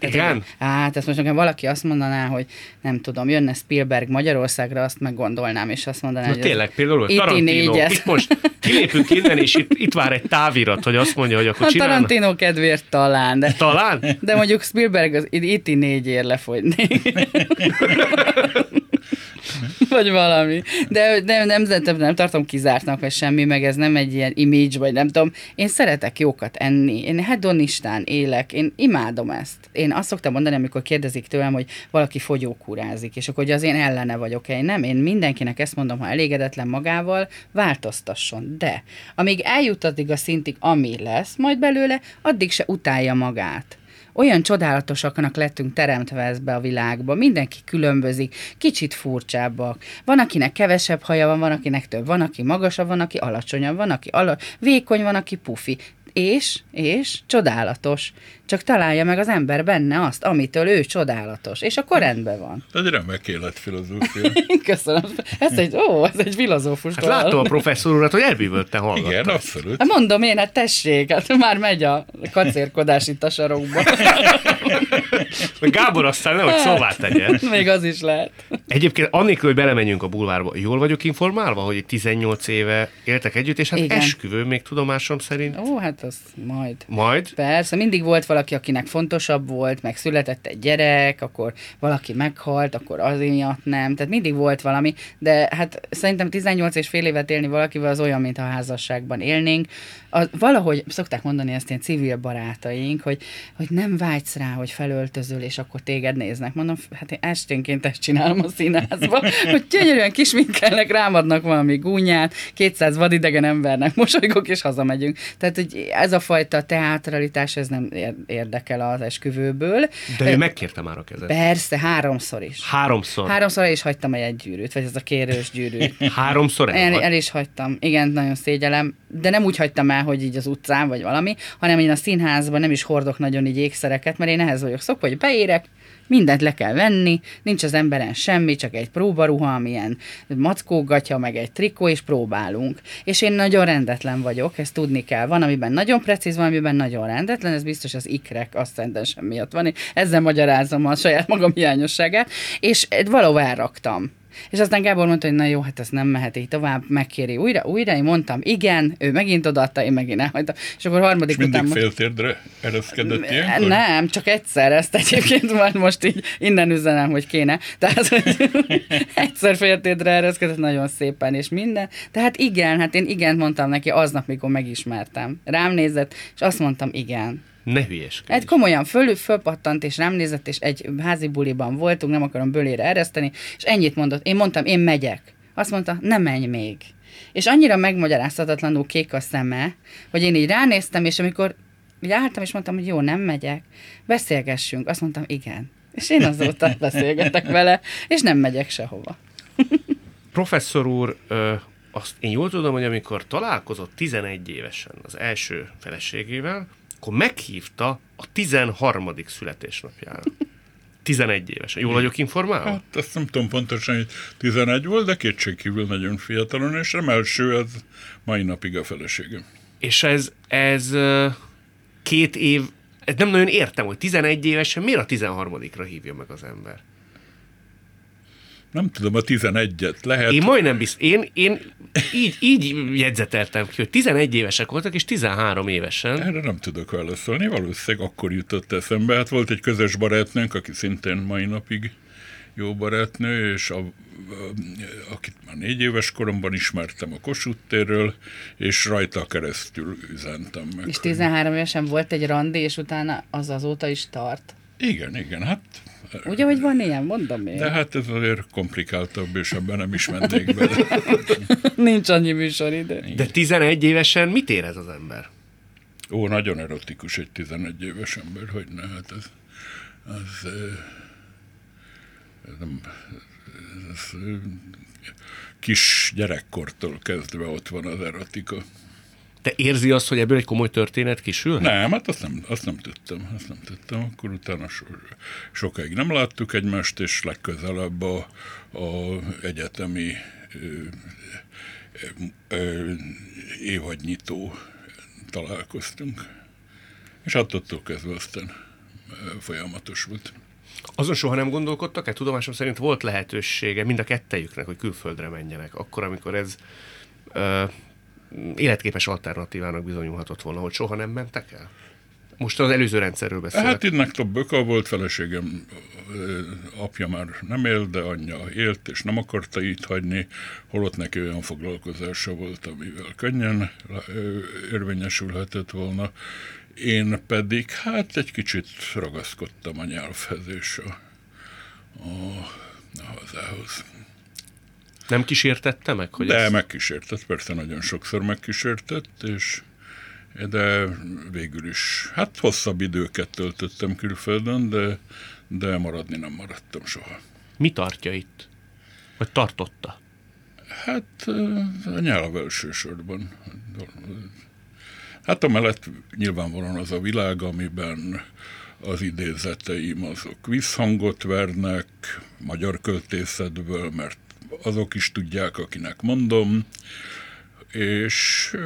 Igen? Hát ezt most nekem valaki azt mondaná, hogy nem tudom, jönne Spielberg Magyarországra, azt meggondolnám, és azt mondaná, Na, hogy tényleg, például Tarantino, itt most kilépünk innen, és itt, itt vár egy távirat, hogy azt mondja, hogy akkor A Tarantino kedvéért talán, de, talán? de mondjuk Spielberg az itt négyért lefogyni. *laughs* vagy valami. De nem, nem, nem, nem tartom kizártnak, vagy semmi, meg ez nem egy ilyen image, vagy nem tudom. Én szeretek jókat enni. Én hedonistán élek. Én imádom ezt. Én azt szoktam mondani, amikor kérdezik tőlem, hogy valaki fogyókúrázik, és akkor hogy az én ellene vagyok. Én nem, én mindenkinek ezt mondom, ha elégedetlen magával, változtasson. De amíg eljut addig a szintig, ami lesz majd belőle, addig se utálja magát olyan csodálatosaknak lettünk teremtve ezbe a világba, mindenki különbözik, kicsit furcsábbak. Van, akinek kevesebb haja van, van, akinek több, van, aki magasabb, van, aki alacsonyabb, van, aki ala- vékony, van, aki pufi és, és csodálatos. Csak találja meg az ember benne azt, amitől ő csodálatos, és akkor rendben van. Ez egy remek életfilozófia. *laughs* Köszönöm. Ez egy, ó, ez egy filozófus. Hát láttam a professzor urat, hogy elbűvölte hallgatta. Igen, abszolút. Hát mondom én, hát tessék, hát már megy a kacérkodás itt a sarokba. *laughs* Gábor aztán nehogy szóvá tegyen. Még az is lehet. Egyébként annélkül, hogy belemenjünk a bulvárba, jól vagyok informálva, hogy 18 éve éltek együtt, és hát Igen. esküvő még tudomásom szerint. Ó, hát az majd. Majd? Persze, mindig volt valaki, akinek fontosabb volt, meg született egy gyerek, akkor valaki meghalt, akkor az miatt nem. Tehát mindig volt valami, de hát szerintem 18 és fél évet élni valakivel az olyan, mint a házasságban élnénk. A, valahogy szokták mondani ezt ilyen civil barátaink, hogy, hogy nem vágysz rá, hogy felöltözöl, és akkor téged néznek. Mondom, hát én esténként ezt csinálom a színházba, *laughs* hogy gyönyörűen kisminkelnek, rámadnak valami gúnyát, 200 vadidegen embernek mosolygok, és hazamegyünk. Tehát, hogy ez a fajta teatralitás, ez nem érdekel az esküvőből. De ő megkérte már a kezet. Persze, háromszor is. Háromszor? Háromszor el is hagytam egy gyűrűt, vagy ez a kérős gyűrűt. *laughs* Háromszor el, el, el is hagytam. Igen, nagyon szégyelem. De nem úgy hagytam el, hogy így az utcán, vagy valami, hanem én a színházban nem is hordok nagyon így ékszereket, mert én ehhez vagyok szokva, hogy beérek, mindent le kell venni, nincs az emberen semmi, csak egy próbaruha, amilyen mackógatja, meg egy trikó, és próbálunk. És én nagyon rendetlen vagyok, ezt tudni kell. Van, amiben nagyon precíz, van, amiben nagyon rendetlen, ez biztos az ikrek, sem miatt van. Ezzel magyarázom a saját magam hiányosságát, és valahol elraktam. És aztán Gábor mondta, hogy na jó, hát ez nem mehet így tovább, megkéri újra, újra, én mondtam igen, ő megint odaadta, én megint elhagytam. És akkor harmadik és mindig után... féltérdre ereszkedett ilyenkor? Nem, csak egyszer ezt egyébként már most így innen üzenem, hogy kéne. Tehát, hogy *laughs* egyszer féltérdre ereszkedett nagyon szépen, és minden. Tehát igen, hát én igen mondtam neki aznap, mikor megismertem. Rám nézett, és azt mondtam igen. Ne hülyeskedj. Egy komolyan föl, fölpattant, és rám nézett, és egy házi buliban voltunk, nem akarom bölére ereszteni, és ennyit mondott. Én mondtam, én megyek. Azt mondta, nem menj még. És annyira megmagyarázhatatlanul kék a szeme, hogy én így ránéztem, és amikor így álltam, és mondtam, hogy jó, nem megyek, beszélgessünk. Azt mondtam, igen. És én azóta *laughs* beszélgetek vele, és nem megyek sehova. *laughs* Professzor úr, ö, azt én jól tudom, hogy amikor találkozott 11 évesen az első feleségével, akkor meghívta a 13. születésnapjára. *laughs* 11 évesen. Jól vagyok informálva? Hát azt nem tudom pontosan, hogy 11 volt, de kétségkívül nagyon fiatalon, és nem első, ez mai napig a feleségem. És ez, ez két év, ez nem nagyon értem, hogy 11 évesen miért a 13-ra hívja meg az ember? Nem tudom, a 11-et lehet. Én majdnem biztos. Én, én így, így jegyzeteltem ki, hogy 11 évesek voltak, és 13 évesen. Erre nem tudok válaszolni. Valószínűleg akkor jutott eszembe. Hát volt egy közös barátnőnk, aki szintén mai napig jó barátnő, és a, a, akit már négy éves koromban ismertem a Kossuth térről, és rajta keresztül üzentem meg. És 13 évesen volt egy randi, és utána az azóta is tart? Igen, igen, hát Ugye, hogy van ilyen, mondom én. De hát ez azért komplikáltabb, és ebben nem is mennék bele. *laughs* Nincs annyi műsoridő. De 11 évesen mit érez az ember? Ó, nagyon erotikus egy 11 éves ember, hogy ne, hát ez, az, ez nem, ez, kis gyerekkortól kezdve ott van az erotika. Te érzi azt, hogy ebből egy komoly történet kisül? Nem, hát azt nem, azt nem tudtam. Azt nem tudtam. Akkor utána so, sokáig nem láttuk egymást, és legközelebb a, a egyetemi ö, ö, évadnyitó találkoztunk. És attól kezdve aztán folyamatos volt. Azon soha nem gondolkodtak-e? Tudomásom szerint volt lehetősége mind a kettejüknek, hogy külföldre menjenek. Akkor, amikor ez életképes alternatívának bizonyulhatott volna, hogy soha nem mentek el? Most az előző rendszerről beszélek. Hát itt több Böka volt, feleségem apja már nem él, de anyja élt, és nem akarta itt hagyni, holott neki olyan foglalkozása volt, amivel könnyen érvényesülhetett volna. Én pedig hát egy kicsit ragaszkodtam a nyelvhez és a, a, a hazához. Nem kísértette meg? Hogy De ez... megkísértett, persze nagyon sokszor megkísértett, és de végül is, hát hosszabb időket töltöttem külföldön, de, de maradni nem maradtam soha. Mi tartja itt? Vagy tartotta? Hát a nyelv elsősorban. Hát amellett nyilvánvalóan az a világ, amiben az idézeteim azok visszhangot vernek, magyar költészetből, mert azok is tudják, akinek mondom, és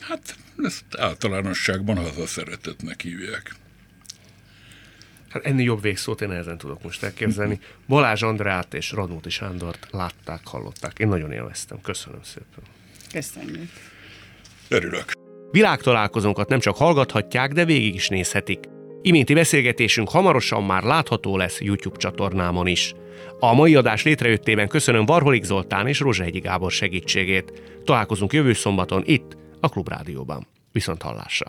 hát ezt általánosságban hazaszeretetnek hívják. Hát ennél jobb végszót én ezen tudok most elképzelni. Balázs Andrát és Radnóti Sándort látták, hallották. Én nagyon élveztem. Köszönöm szépen. Köszönjük. Örülök. Világtalálkozónkat nem csak hallgathatják, de végig is nézhetik. Iménti beszélgetésünk hamarosan már látható lesz YouTube csatornámon is. A mai adás létrejöttében köszönöm Varholik Zoltán és Rozsehegyi Gábor segítségét. Találkozunk jövő szombaton itt, a Klubrádióban. Viszont hallásra!